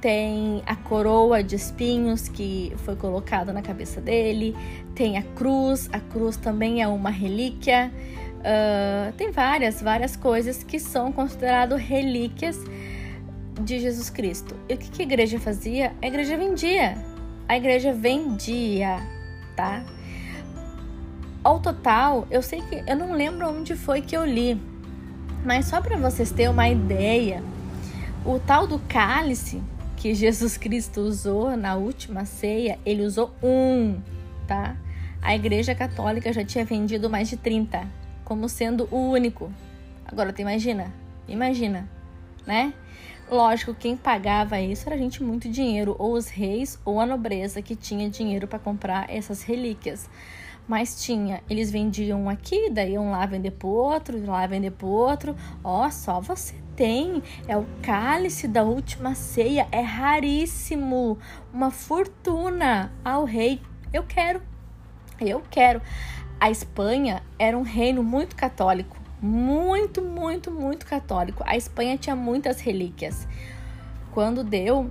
Speaker 1: tem a coroa de espinhos que foi colocada na cabeça dele, tem a cruz, a cruz também é uma relíquia. Uh, tem várias, várias coisas que são consideradas relíquias de Jesus Cristo. E o que, que a igreja fazia? A igreja vendia. A igreja vendia, tá? Ao total, eu sei que eu não lembro onde foi que eu li, mas só para vocês terem uma ideia, o tal do cálice que Jesus Cristo usou na última ceia, ele usou um, tá? A Igreja Católica já tinha vendido mais de 30, como sendo o único. Agora tu imagina, Imagina, né? Lógico, quem pagava isso era gente muito dinheiro, ou os reis ou a nobreza que tinha dinheiro para comprar essas relíquias. Mas tinha, eles vendiam aqui, daí iam lá vender pro outro, lá vender pro outro. Ó, só você tem, é o cálice da última ceia, é raríssimo, uma fortuna ao rei. Eu quero, eu quero. A Espanha era um reino muito católico muito, muito, muito católico. A Espanha tinha muitas relíquias. Quando deu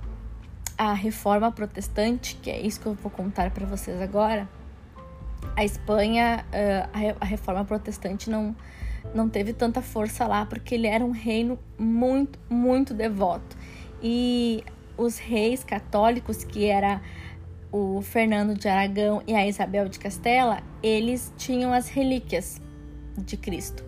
Speaker 1: a reforma protestante, que é isso que eu vou contar para vocês agora, a Espanha, uh, a reforma protestante não, não teve tanta força lá, porque ele era um reino muito, muito devoto. E os reis católicos, que era o Fernando de Aragão e a Isabel de Castela, eles tinham as relíquias de Cristo.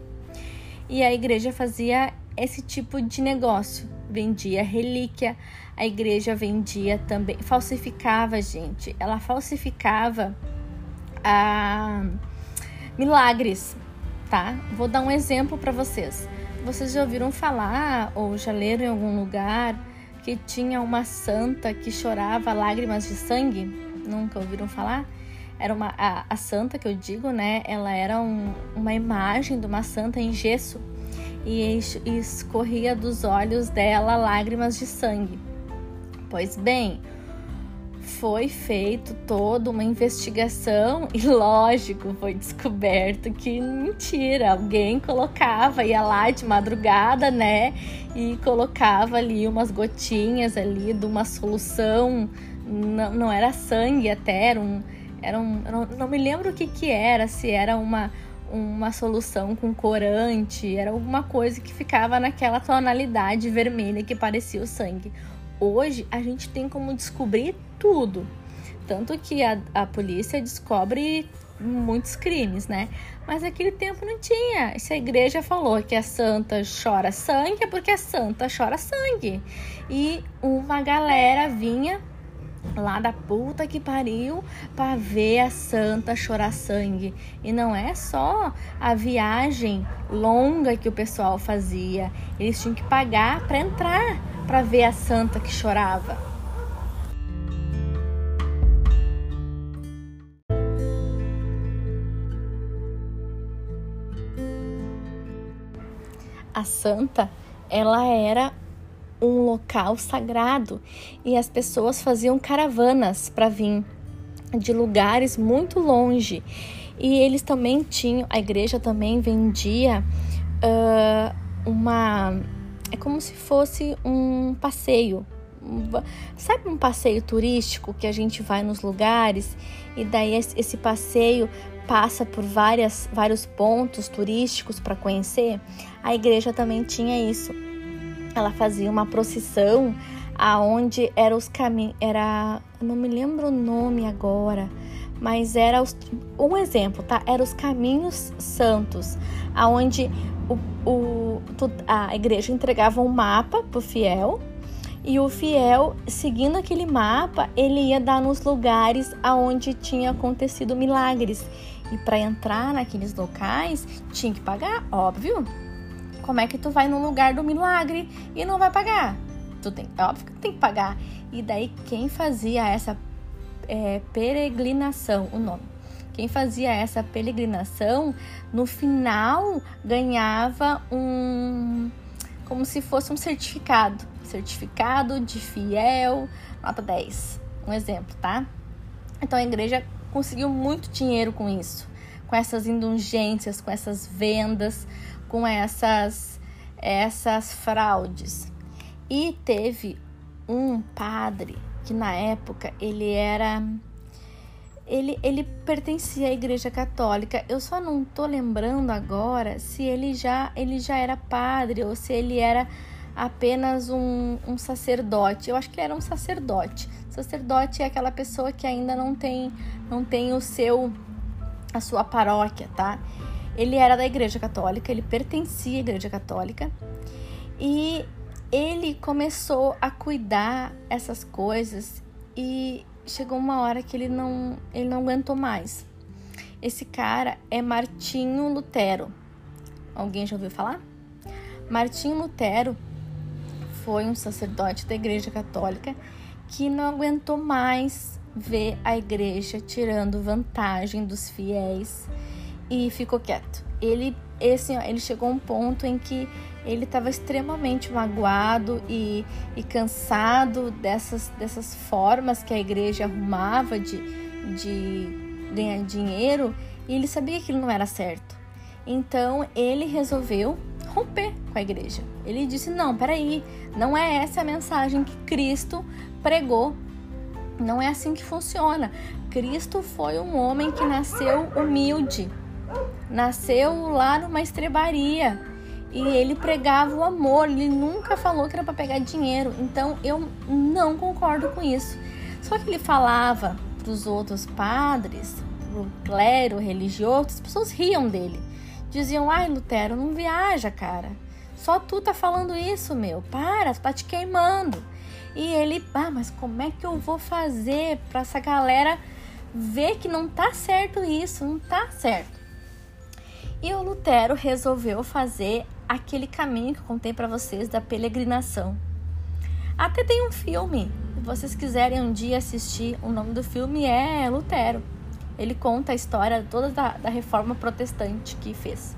Speaker 1: E a igreja fazia esse tipo de negócio, vendia relíquia, a igreja vendia também, falsificava, gente, ela falsificava ah, milagres, tá? Vou dar um exemplo para vocês. Vocês já ouviram falar ou já leram em algum lugar que tinha uma santa que chorava lágrimas de sangue? Nunca ouviram falar? Era uma a, a santa que eu digo, né? Ela era um, uma imagem de uma santa em gesso e escorria dos olhos dela lágrimas de sangue. Pois bem, foi feito toda uma investigação e lógico, foi descoberto que mentira, alguém colocava, ia lá de madrugada, né, e colocava ali umas gotinhas ali de uma solução, não, não era sangue até, era um era um, não, não me lembro o que que era, se era uma, uma solução com corante, era alguma coisa que ficava naquela tonalidade vermelha que parecia o sangue. Hoje a gente tem como descobrir tudo. Tanto que a, a polícia descobre muitos crimes, né? Mas naquele tempo não tinha. Se a igreja falou que a santa chora sangue, é porque a santa chora sangue. E uma galera vinha lá da puta que pariu para ver a santa chorar sangue. E não é só a viagem longa que o pessoal fazia, eles tinham que pagar para entrar para ver a santa que chorava. A santa, ela era um local sagrado e as pessoas faziam caravanas para vir de lugares muito longe. E eles também tinham, a igreja também vendia uh, uma. É como se fosse um passeio. Sabe um passeio turístico que a gente vai nos lugares e daí esse passeio passa por várias, vários pontos turísticos para conhecer? A igreja também tinha isso ela fazia uma procissão aonde era os caminhos, era, não me lembro o nome agora, mas era os, um exemplo, tá? Era os caminhos santos, aonde o, o, a igreja entregava um mapa pro fiel e o fiel, seguindo aquele mapa, ele ia dar nos lugares aonde tinha acontecido milagres. E para entrar naqueles locais, tinha que pagar, óbvio. Como é que tu vai no lugar do milagre e não vai pagar? Tu tem, é óbvio que tem que pagar. E daí quem fazia essa é, peregrinação, o nome, quem fazia essa peregrinação, no final ganhava um, como se fosse um certificado, certificado de fiel, nota 10, um exemplo, tá? Então a igreja conseguiu muito dinheiro com isso, com essas indulgências, com essas vendas, com essas, essas fraudes. E teve um padre que na época ele era ele, ele pertencia à Igreja Católica. Eu só não tô lembrando agora se ele já ele já era padre ou se ele era apenas um, um sacerdote. Eu acho que ele era um sacerdote. Sacerdote é aquela pessoa que ainda não tem não tem o seu a sua paróquia, tá? Ele era da Igreja Católica, ele pertencia à Igreja Católica e ele começou a cuidar essas coisas e chegou uma hora que ele não, ele não aguentou mais. Esse cara é Martinho Lutero. Alguém já ouviu falar? Martinho Lutero foi um sacerdote da Igreja Católica que não aguentou mais ver a igreja tirando vantagem dos fiéis e ficou quieto. Ele, esse, ele chegou a um ponto em que ele estava extremamente magoado e, e, cansado dessas, dessas formas que a igreja arrumava de, de ganhar dinheiro e ele sabia que ele não era certo. Então ele resolveu romper com a igreja. Ele disse: Não, peraí, não é essa a mensagem que Cristo pregou. Não é assim que funciona. Cristo foi um homem que nasceu humilde, nasceu lá numa estrebaria e ele pregava o amor. Ele nunca falou que era para pegar dinheiro. Então eu não concordo com isso. Só que ele falava para os outros padres, para o clero religioso, as pessoas riam dele. Diziam: Ai, Lutero, não viaja, cara. Só tu tá falando isso, meu. Para, tá te queimando. E ele, ah, mas como é que eu vou fazer para essa galera ver que não tá certo isso, não tá certo? E o Lutero resolveu fazer aquele caminho que eu contei para vocês da peregrinação. Até tem um filme, se vocês quiserem um dia assistir, o nome do filme é Lutero. Ele conta a história toda da, da reforma protestante que fez.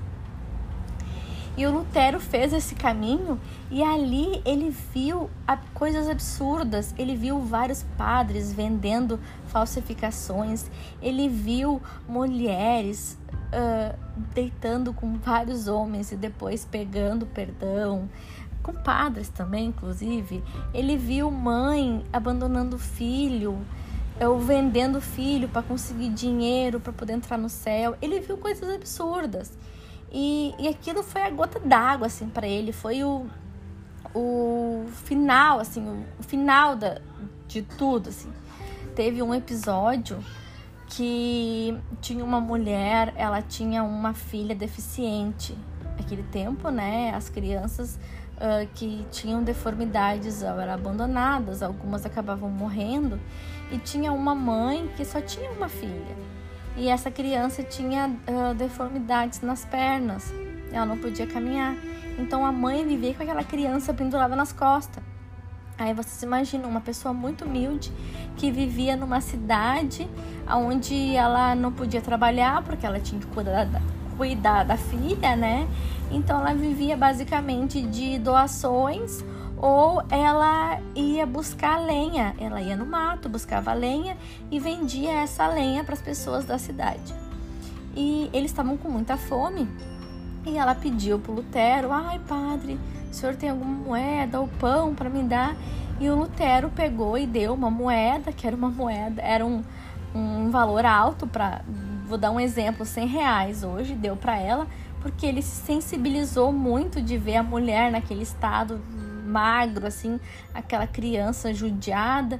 Speaker 1: E o Lutero fez esse caminho e ali ele viu coisas absurdas. Ele viu vários padres vendendo falsificações. Ele viu mulheres uh, deitando com vários homens e depois pegando perdão. Com padres também, inclusive. Ele viu mãe abandonando filho ou vendendo filho para conseguir dinheiro para poder entrar no céu. Ele viu coisas absurdas. E, e aquilo foi a gota d'água, assim, para ele. Foi o, o final, assim, o, o final da, de tudo, assim. Teve um episódio que tinha uma mulher, ela tinha uma filha deficiente. Naquele tempo, né, as crianças uh, que tinham deformidades eram abandonadas, algumas acabavam morrendo. E tinha uma mãe que só tinha uma filha e essa criança tinha uh, deformidades nas pernas, ela não podia caminhar. Então a mãe vivia com aquela criança pendurada nas costas. Aí vocês imaginam uma pessoa muito humilde que vivia numa cidade onde ela não podia trabalhar porque ela tinha que cuidar da, cuidar da filha, né? Então ela vivia basicamente de doações ou ela ia buscar lenha. Ela ia no mato, buscava lenha e vendia essa lenha para as pessoas da cidade. E eles estavam com muita fome e ela pediu para Lutero: Ai, padre, o senhor tem alguma moeda ou pão para me dar? E o Lutero pegou e deu uma moeda, que era uma moeda, era um, um valor alto para. Vou dar um exemplo, 100 reais hoje, deu para ela, porque ele se sensibilizou muito de ver a mulher naquele estado magro, assim, aquela criança judiada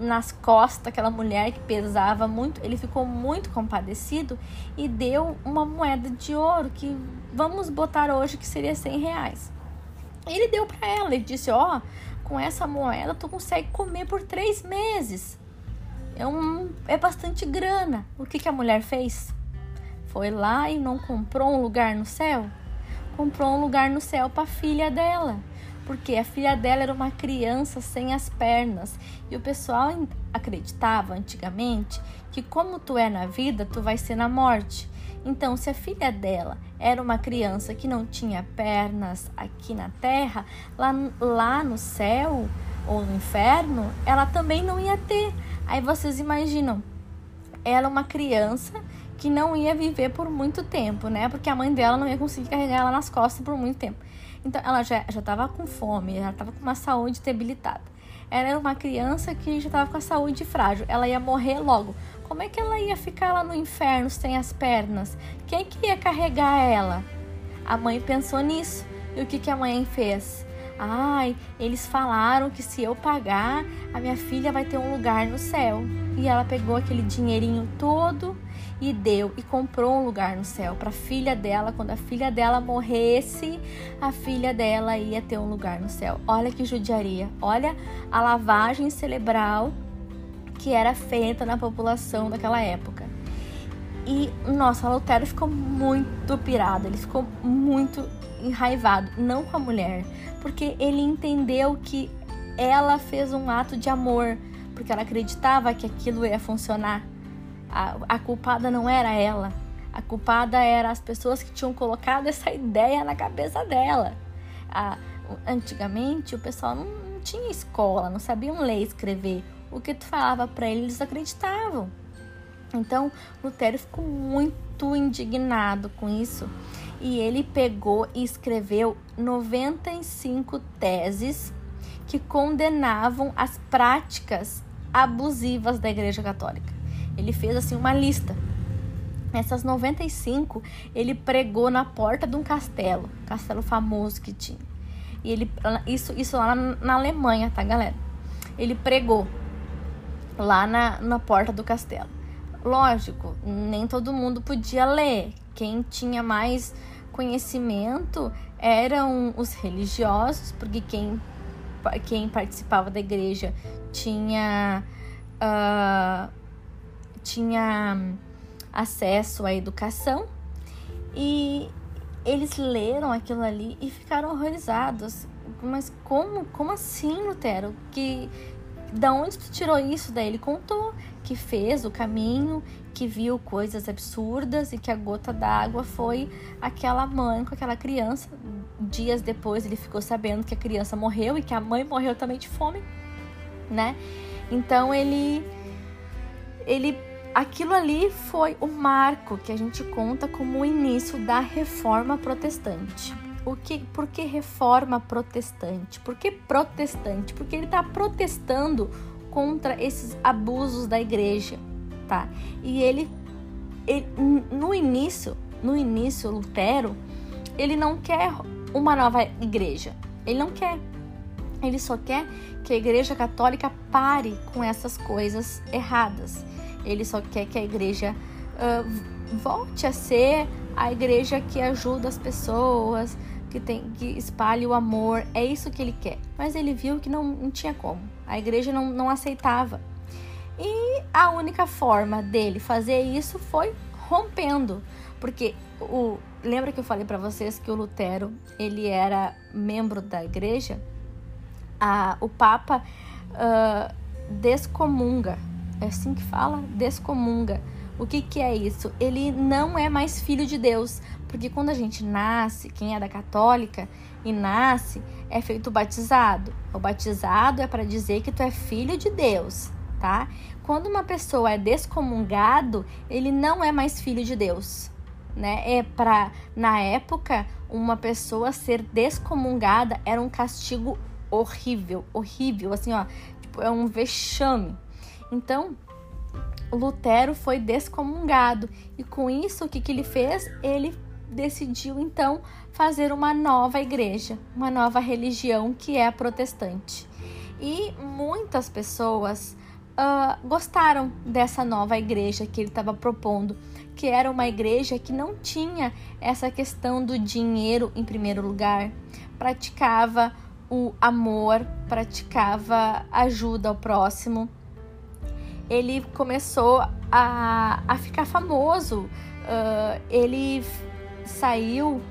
Speaker 1: nas costas, aquela mulher que pesava muito. Ele ficou muito compadecido e deu uma moeda de ouro que vamos botar hoje que seria 100 reais. Ele deu para ela, ele disse: Ó, oh, com essa moeda tu consegue comer por três meses. É, um, é bastante grana. O que, que a mulher fez? Foi lá e não comprou um lugar no céu? Comprou um lugar no céu para a filha dela porque a filha dela era uma criança sem as pernas e o pessoal acreditava antigamente que como tu é na vida, tu vai ser na morte. Então, se a filha dela era uma criança que não tinha pernas aqui na terra, lá, lá no céu ou no inferno, ela também não ia ter. Aí vocês imaginam, ela é uma criança que não ia viver por muito tempo, né? Porque a mãe dela não ia conseguir carregar ela nas costas por muito tempo. Então, ela já estava com fome, já estava com uma saúde debilitada. Ela era uma criança que já estava com a saúde frágil. Ela ia morrer logo. Como é que ela ia ficar lá no inferno sem as pernas? Quem que ia carregar ela? A mãe pensou nisso. E o que, que a mãe fez? Ai, eles falaram que se eu pagar, a minha filha vai ter um lugar no céu. E ela pegou aquele dinheirinho todo e deu e comprou um lugar no céu para a filha dela. Quando a filha dela morresse, a filha dela ia ter um lugar no céu. Olha que judiaria. Olha a lavagem cerebral que era feita na população daquela época. E, nossa, Lutero ficou muito pirado, ele ficou muito enraivado, não com a mulher, porque ele entendeu que ela fez um ato de amor, porque ela acreditava que aquilo ia funcionar. A, a culpada não era ela, a culpada era as pessoas que tinham colocado essa ideia na cabeça dela. A, antigamente o pessoal não, não tinha escola, não sabiam ler e escrever. O que tu falava para eles, eles acreditavam. Então, Lutero ficou muito indignado com isso e ele pegou e escreveu 95 teses que condenavam as práticas abusivas da Igreja Católica. Ele fez assim uma lista. Essas 95 ele pregou na porta de um castelo, castelo famoso que tinha. E ele isso isso lá na, na Alemanha, tá, galera? Ele pregou lá na, na porta do castelo. Lógico, nem todo mundo podia ler. Quem tinha mais conhecimento eram os religiosos, porque quem, quem participava da igreja tinha, uh, tinha acesso à educação e eles leram aquilo ali e ficaram horrorizados. Mas como, como assim, Lutero? Que da onde tu tirou isso? Daí ele contou que fez o caminho, que viu coisas absurdas e que a gota d'água foi aquela mãe com aquela criança. Dias depois ele ficou sabendo que a criança morreu e que a mãe morreu também de fome, né? Então ele ele aquilo ali foi o marco que a gente conta como o início da reforma protestante. O que, por que reforma protestante? Por que protestante? Porque ele está protestando contra esses abusos da igreja, tá? E ele, ele, no início, no início, Lutero, ele não quer uma nova igreja. Ele não quer. Ele só quer que a igreja católica pare com essas coisas erradas. Ele só quer que a igreja uh, volte a ser a igreja que ajuda as pessoas, que, tem, que espalhe o amor. É isso que ele quer. Mas ele viu que não, não tinha como. A igreja não, não aceitava. E a única forma dele fazer isso foi rompendo. Porque o, lembra que eu falei para vocês que o Lutero ele era membro da igreja? A, o Papa uh, descomunga. É assim que fala? Descomunga. O que, que é isso? Ele não é mais filho de Deus, porque quando a gente nasce, quem é da católica e nasce, é feito batizado. O batizado é para dizer que tu é filho de Deus, tá? Quando uma pessoa é descomungado, ele não é mais filho de Deus, né? É para na época uma pessoa ser descomungada era um castigo horrível, horrível, assim, ó, tipo, é um vexame. Então, Lutero foi descomungado e com isso o que, que ele fez? Ele decidiu então fazer uma nova igreja, uma nova religião que é a protestante. E muitas pessoas uh, gostaram dessa nova igreja que ele estava propondo, que era uma igreja que não tinha essa questão do dinheiro em primeiro lugar, praticava o amor, praticava ajuda ao próximo. Ele começou a, a ficar famoso. Uh, ele saiu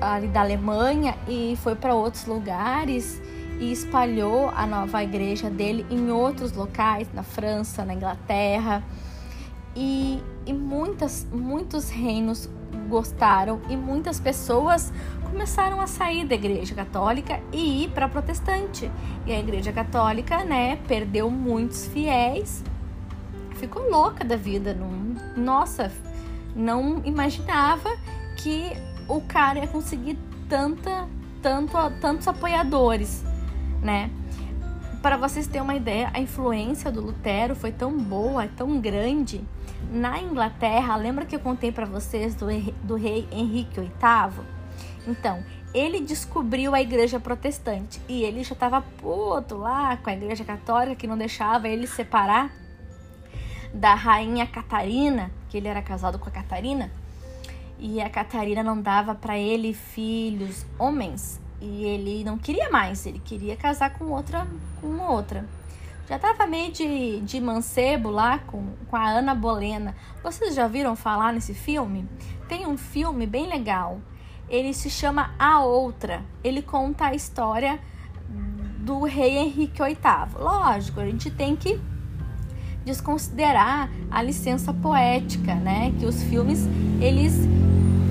Speaker 1: ali da Alemanha e foi para outros lugares e espalhou a nova igreja dele em outros locais, na França, na Inglaterra. E, e muitas, muitos reinos gostaram e muitas pessoas começaram a sair da igreja católica e ir para protestante. E a igreja católica, né, perdeu muitos fiéis, ficou louca da vida. Não, nossa, não imaginava que o cara ia conseguir tanta, tanto, tantos apoiadores, né? Para vocês terem uma ideia, a influência do Lutero foi tão boa, tão grande. Na Inglaterra, lembra que eu contei para vocês do, do rei Henrique VIII? Então, ele descobriu a igreja protestante e ele já estava puto lá com a igreja católica que não deixava ele separar da rainha Catarina, que ele era casado com a Catarina, e a Catarina não dava para ele filhos homens e ele não queria mais, ele queria casar com outra, com outra. Já tava meio de, de mancebo lá com, com a Ana Bolena. Vocês já viram falar nesse filme? Tem um filme bem legal. Ele se chama A Outra. Ele conta a história do rei Henrique VIII. Lógico, a gente tem que desconsiderar a licença poética, né? Que os filmes eles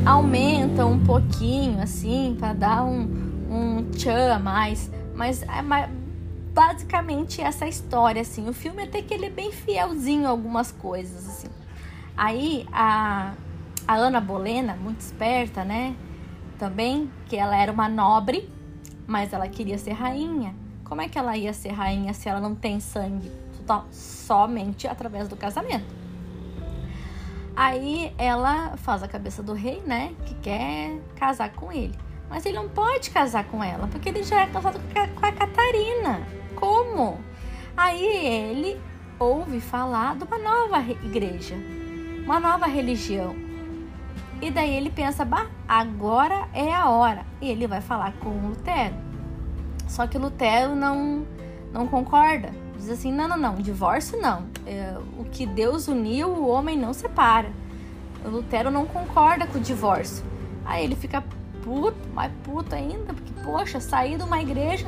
Speaker 1: aumentam um pouquinho assim para dar um um tchan a mais, mas é basicamente essa história assim. O filme até que ele é bem fielzinho a algumas coisas assim. Aí a a Ana Bolena, muito esperta, né? Também que ela era uma nobre, mas ela queria ser rainha. Como é que ela ia ser rainha se ela não tem sangue? Somente através do casamento. Aí ela faz a cabeça do rei, né? Que quer casar com ele. Mas ele não pode casar com ela, porque ele já é casado com a Catarina. Como? Aí ele ouve falar de uma nova igreja, uma nova religião. E daí ele pensa, bah, agora é a hora. E ele vai falar com o Lutero. Só que Lutero não, não concorda. Diz assim: não, não, não, divórcio não. É, o que Deus uniu, o homem não separa. O Lutero não concorda com o divórcio. Aí ele fica puto, mais puto ainda, porque, poxa, saí de uma igreja,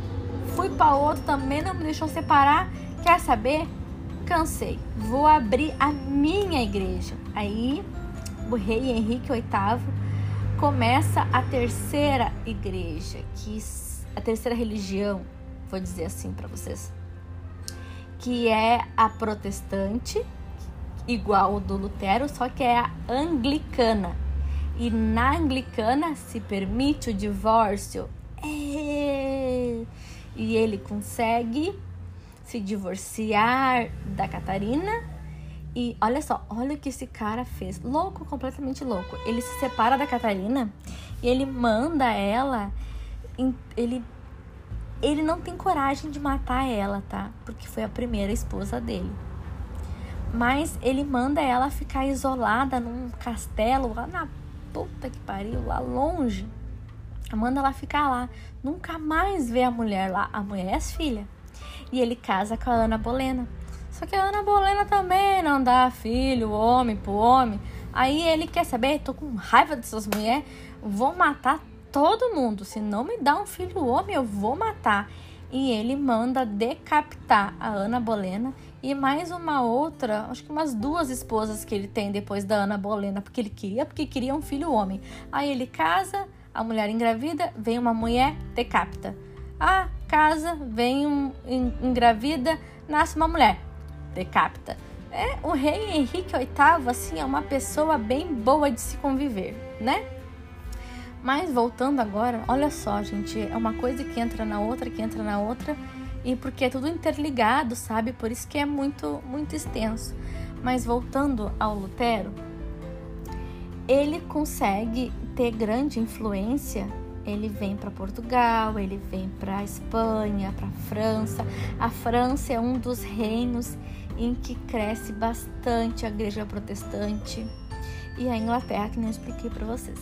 Speaker 1: fui para outra também, não me deixou separar. Quer saber? Cansei. Vou abrir a minha igreja. Aí o rei Henrique VIII começa a terceira igreja, que a terceira religião, vou dizer assim para vocês, que é a protestante, igual do Lutero, só que é a anglicana. E na anglicana se permite o divórcio. É. E ele consegue se divorciar da Catarina. E olha só, olha o que esse cara fez. Louco, completamente louco. Ele se separa da Catarina e ele manda ela ele ele não tem coragem de matar ela, tá? Porque foi a primeira esposa dele. Mas ele manda ela ficar isolada num castelo lá na puta que pariu, lá longe. Manda ela ficar lá. Nunca mais vê a mulher lá. A mulher é as filhas. E ele casa com a Ana Bolena. Só que a Ana Bolena também dá filho, homem pro homem. Aí ele quer saber, tô com raiva dessas mulheres, vou matar todo mundo. Se não me dá um filho homem, eu vou matar. E ele manda decapitar a Ana Bolena e mais uma outra, acho que umas duas esposas que ele tem depois da Ana Bolena, porque ele queria, porque queria um filho homem. Aí ele casa, a mulher engravida, vem uma mulher, decapita. Ah, casa, vem um engravida, nasce uma mulher, decapita. É, o rei Henrique VIII, assim, é uma pessoa bem boa de se conviver, né? Mas voltando agora, olha só, gente, é uma coisa que entra na outra, que entra na outra, e porque é tudo interligado, sabe? Por isso que é muito, muito extenso. Mas voltando ao Lutero, ele consegue ter grande influência. Ele vem para Portugal, ele vem para Espanha, para França. A França é um dos reinos em que cresce bastante a igreja protestante e a Inglaterra, que nem eu expliquei para vocês.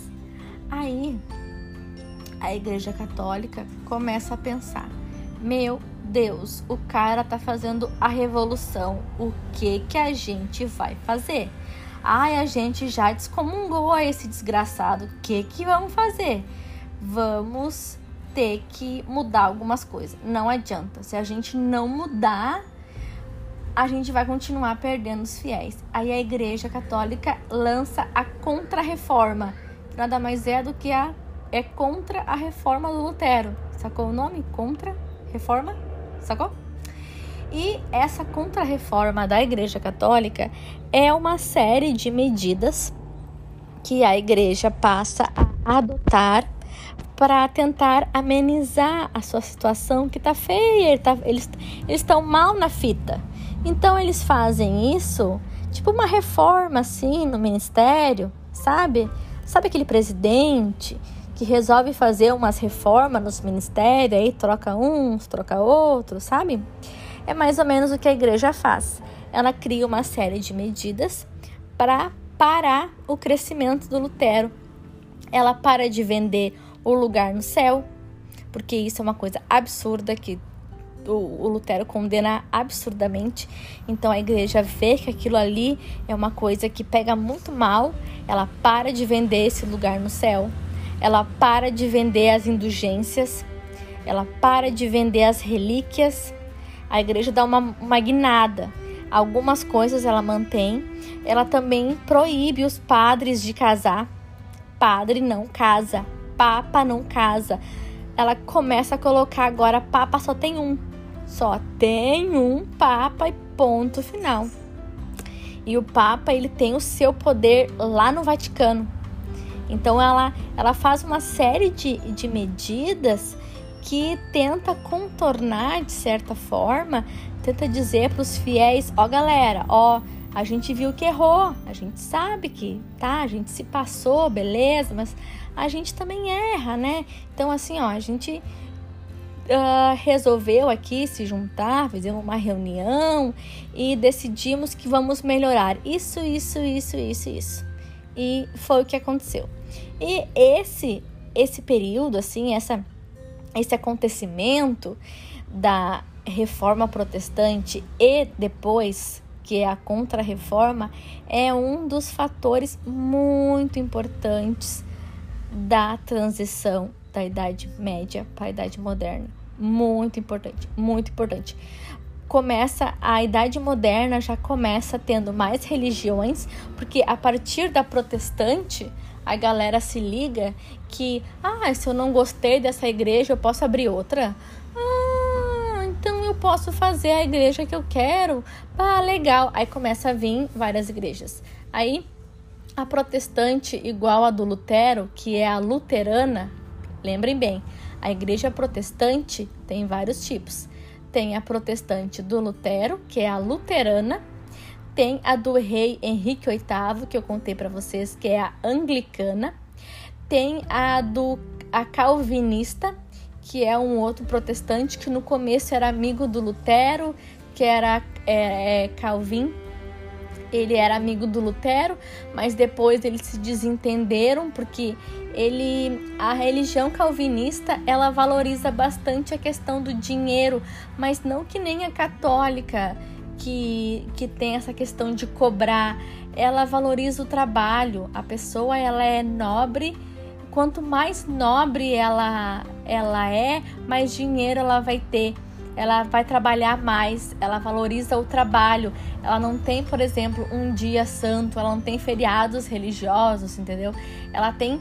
Speaker 1: Aí a Igreja Católica começa a pensar: meu Deus, o cara tá fazendo a revolução, o que que a gente vai fazer? Ai, a gente já descomungou esse desgraçado, o que que vamos fazer? Vamos ter que mudar algumas coisas. Não adianta, se a gente não mudar, a gente vai continuar perdendo os fiéis. Aí a Igreja Católica lança a Contra-Reforma nada mais é do que a é contra a reforma do Lutero. Sacou o nome? Contra reforma? Sacou? E essa contra-reforma da Igreja Católica é uma série de medidas que a igreja passa a adotar para tentar amenizar a sua situação que tá feia, tá, eles estão mal na fita. Então eles fazem isso, tipo uma reforma assim no ministério, sabe? Sabe aquele presidente que resolve fazer umas reformas nos ministérios, aí troca uns, troca outros, sabe? É mais ou menos o que a igreja faz. Ela cria uma série de medidas para parar o crescimento do Lutero. Ela para de vender o lugar no céu, porque isso é uma coisa absurda que o, Lutero condena absurdamente. Então a igreja vê que aquilo ali é uma coisa que pega muito mal, ela para de vender esse lugar no céu, ela para de vender as indulgências, ela para de vender as relíquias. A igreja dá uma, uma guinada. Algumas coisas ela mantém. Ela também proíbe os padres de casar. Padre não casa, papa não casa. Ela começa a colocar agora papa só tem um. Só tem um papa e ponto final. E o papa ele tem o seu poder lá no Vaticano. Então ela, ela faz uma série de, de medidas que tenta contornar de certa forma, tenta dizer para os fiéis, ó galera, ó, a gente viu que errou, a gente sabe que, tá, a gente se passou, beleza, mas a gente também erra, né? Então assim, ó, a gente uh, resolveu aqui se juntar, fizemos uma reunião e decidimos que vamos melhorar isso, isso, isso, isso, isso. E foi o que aconteceu. E esse esse período assim, essa esse acontecimento da reforma protestante e depois que é a contra-reforma é um dos fatores muito importantes da transição da Idade Média para a Idade Moderna. Muito importante, muito importante. Começa a Idade Moderna já começa tendo mais religiões, porque a partir da protestante a galera se liga que, ah, se eu não gostei dessa igreja, eu posso abrir outra. Ah, então eu posso fazer a igreja que eu quero. Ah, legal. Aí começa a vir várias igrejas. Aí a protestante igual a do Lutero, que é a luterana, lembrem bem, a igreja protestante tem vários tipos. Tem a protestante do Lutero, que é a luterana, tem a do rei Henrique VIII, que eu contei para vocês, que é a anglicana. Tem a do a calvinista, que é um outro protestante que no começo era amigo do Lutero, que era é, é, Calvin. Ele era amigo do Lutero, mas depois eles se desentenderam porque ele a religião calvinista ela valoriza bastante a questão do dinheiro, mas não que nem a católica que, que tem essa questão de cobrar, ela valoriza o trabalho. A pessoa ela é nobre. Quanto mais nobre ela, ela é, mais dinheiro ela vai ter. Ela vai trabalhar mais, ela valoriza o trabalho. Ela não tem, por exemplo, um dia santo, ela não tem feriados religiosos, entendeu? Ela tem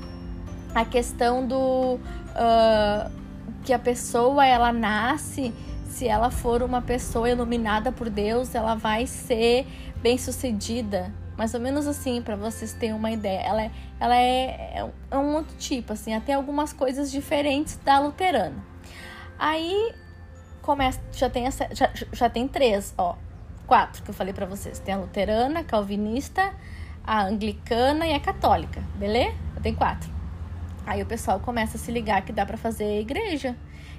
Speaker 1: a questão do uh, que a pessoa ela nasce se ela for uma pessoa iluminada por Deus, ela vai ser bem-sucedida. Mais ou menos assim, para vocês terem uma ideia. Ela, é, ela é, é um outro tipo, assim, até algumas coisas diferentes da luterana. Aí começa, já tem essa, já, já tem três, ó, quatro que eu falei para vocês. Tem a luterana, a calvinista, a anglicana e a católica, beleza? Eu tenho quatro. Aí o pessoal começa a se ligar que dá para fazer igreja.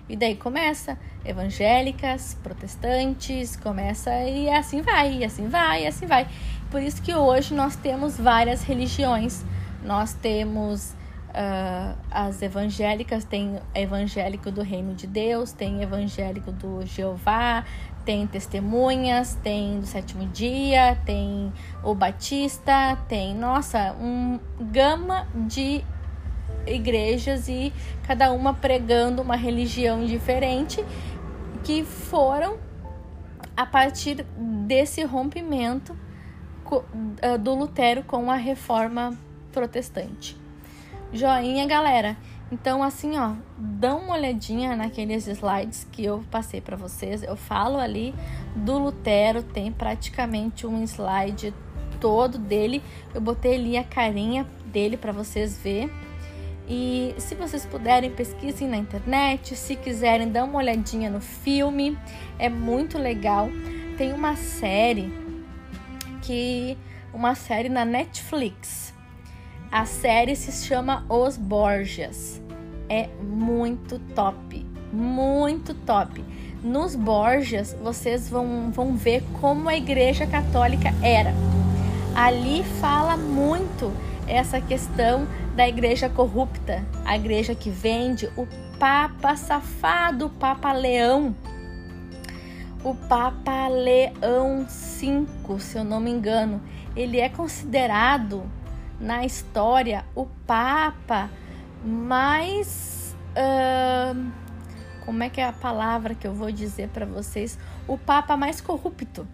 Speaker 1: E daí começa evangélicas, protestantes, começa e assim vai, e assim vai, e assim vai. Por isso que hoje nós temos várias religiões. Nós temos uh, as evangélicas, tem evangélico do Reino de Deus, tem evangélico do Jeová, tem testemunhas, tem do sétimo dia, tem o Batista, tem, nossa, um gama de igrejas e cada uma pregando uma religião diferente que foram a partir desse rompimento ah, do Lutero com a reforma protestante. Joinha, galera. Então, assim, ó, dá uma olhadinha naqueles slides que eu passei para vocês. Eu falo ali do Lutero, tem praticamente um slide todo dele. Eu botei ali a carinha dele para vocês ver. E se vocês puderem, pesquisem na internet. Se quiserem, dá uma olhadinha no filme. É muito legal. Tem uma série que. Uma série na Netflix. A série se chama Os Borgias. É muito top. Muito top. Nos Borgias, vocês vão, vão ver como a Igreja Católica era. Ali fala muito essa questão da igreja corrupta, a igreja que vende, o Papa safado, o Papa Leão. o Papa Leão V, se eu não me engano. Ele é considerado na história o Papa mais. Uh, como é que é a palavra que eu vou dizer para vocês? O Papa mais corrupto.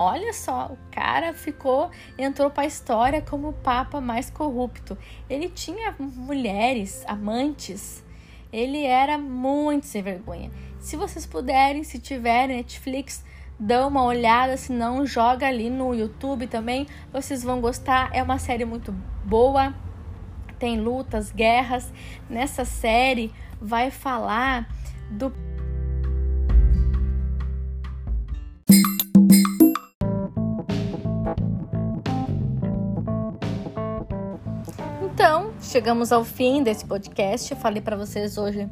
Speaker 1: Olha só, o cara ficou, entrou para a história como o Papa mais corrupto. Ele tinha mulheres, amantes. Ele era muito sem vergonha. Se vocês puderem, se tiverem Netflix, dão uma olhada, se não joga ali no YouTube também, vocês vão gostar. É uma série muito boa. Tem lutas, guerras. Nessa série vai falar do Então, chegamos ao fim desse podcast. Eu falei para vocês hoje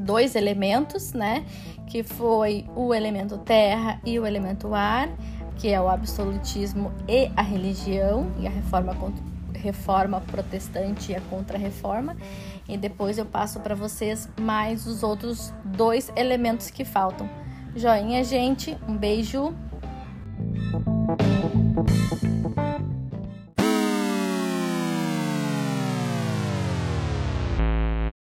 Speaker 1: dois elementos, né? Que foi o elemento terra e o elemento ar, que é o absolutismo e a religião e a reforma reforma protestante e a contra-reforma. E depois eu passo para vocês mais os outros dois elementos que faltam. Joinha, gente. Um beijo.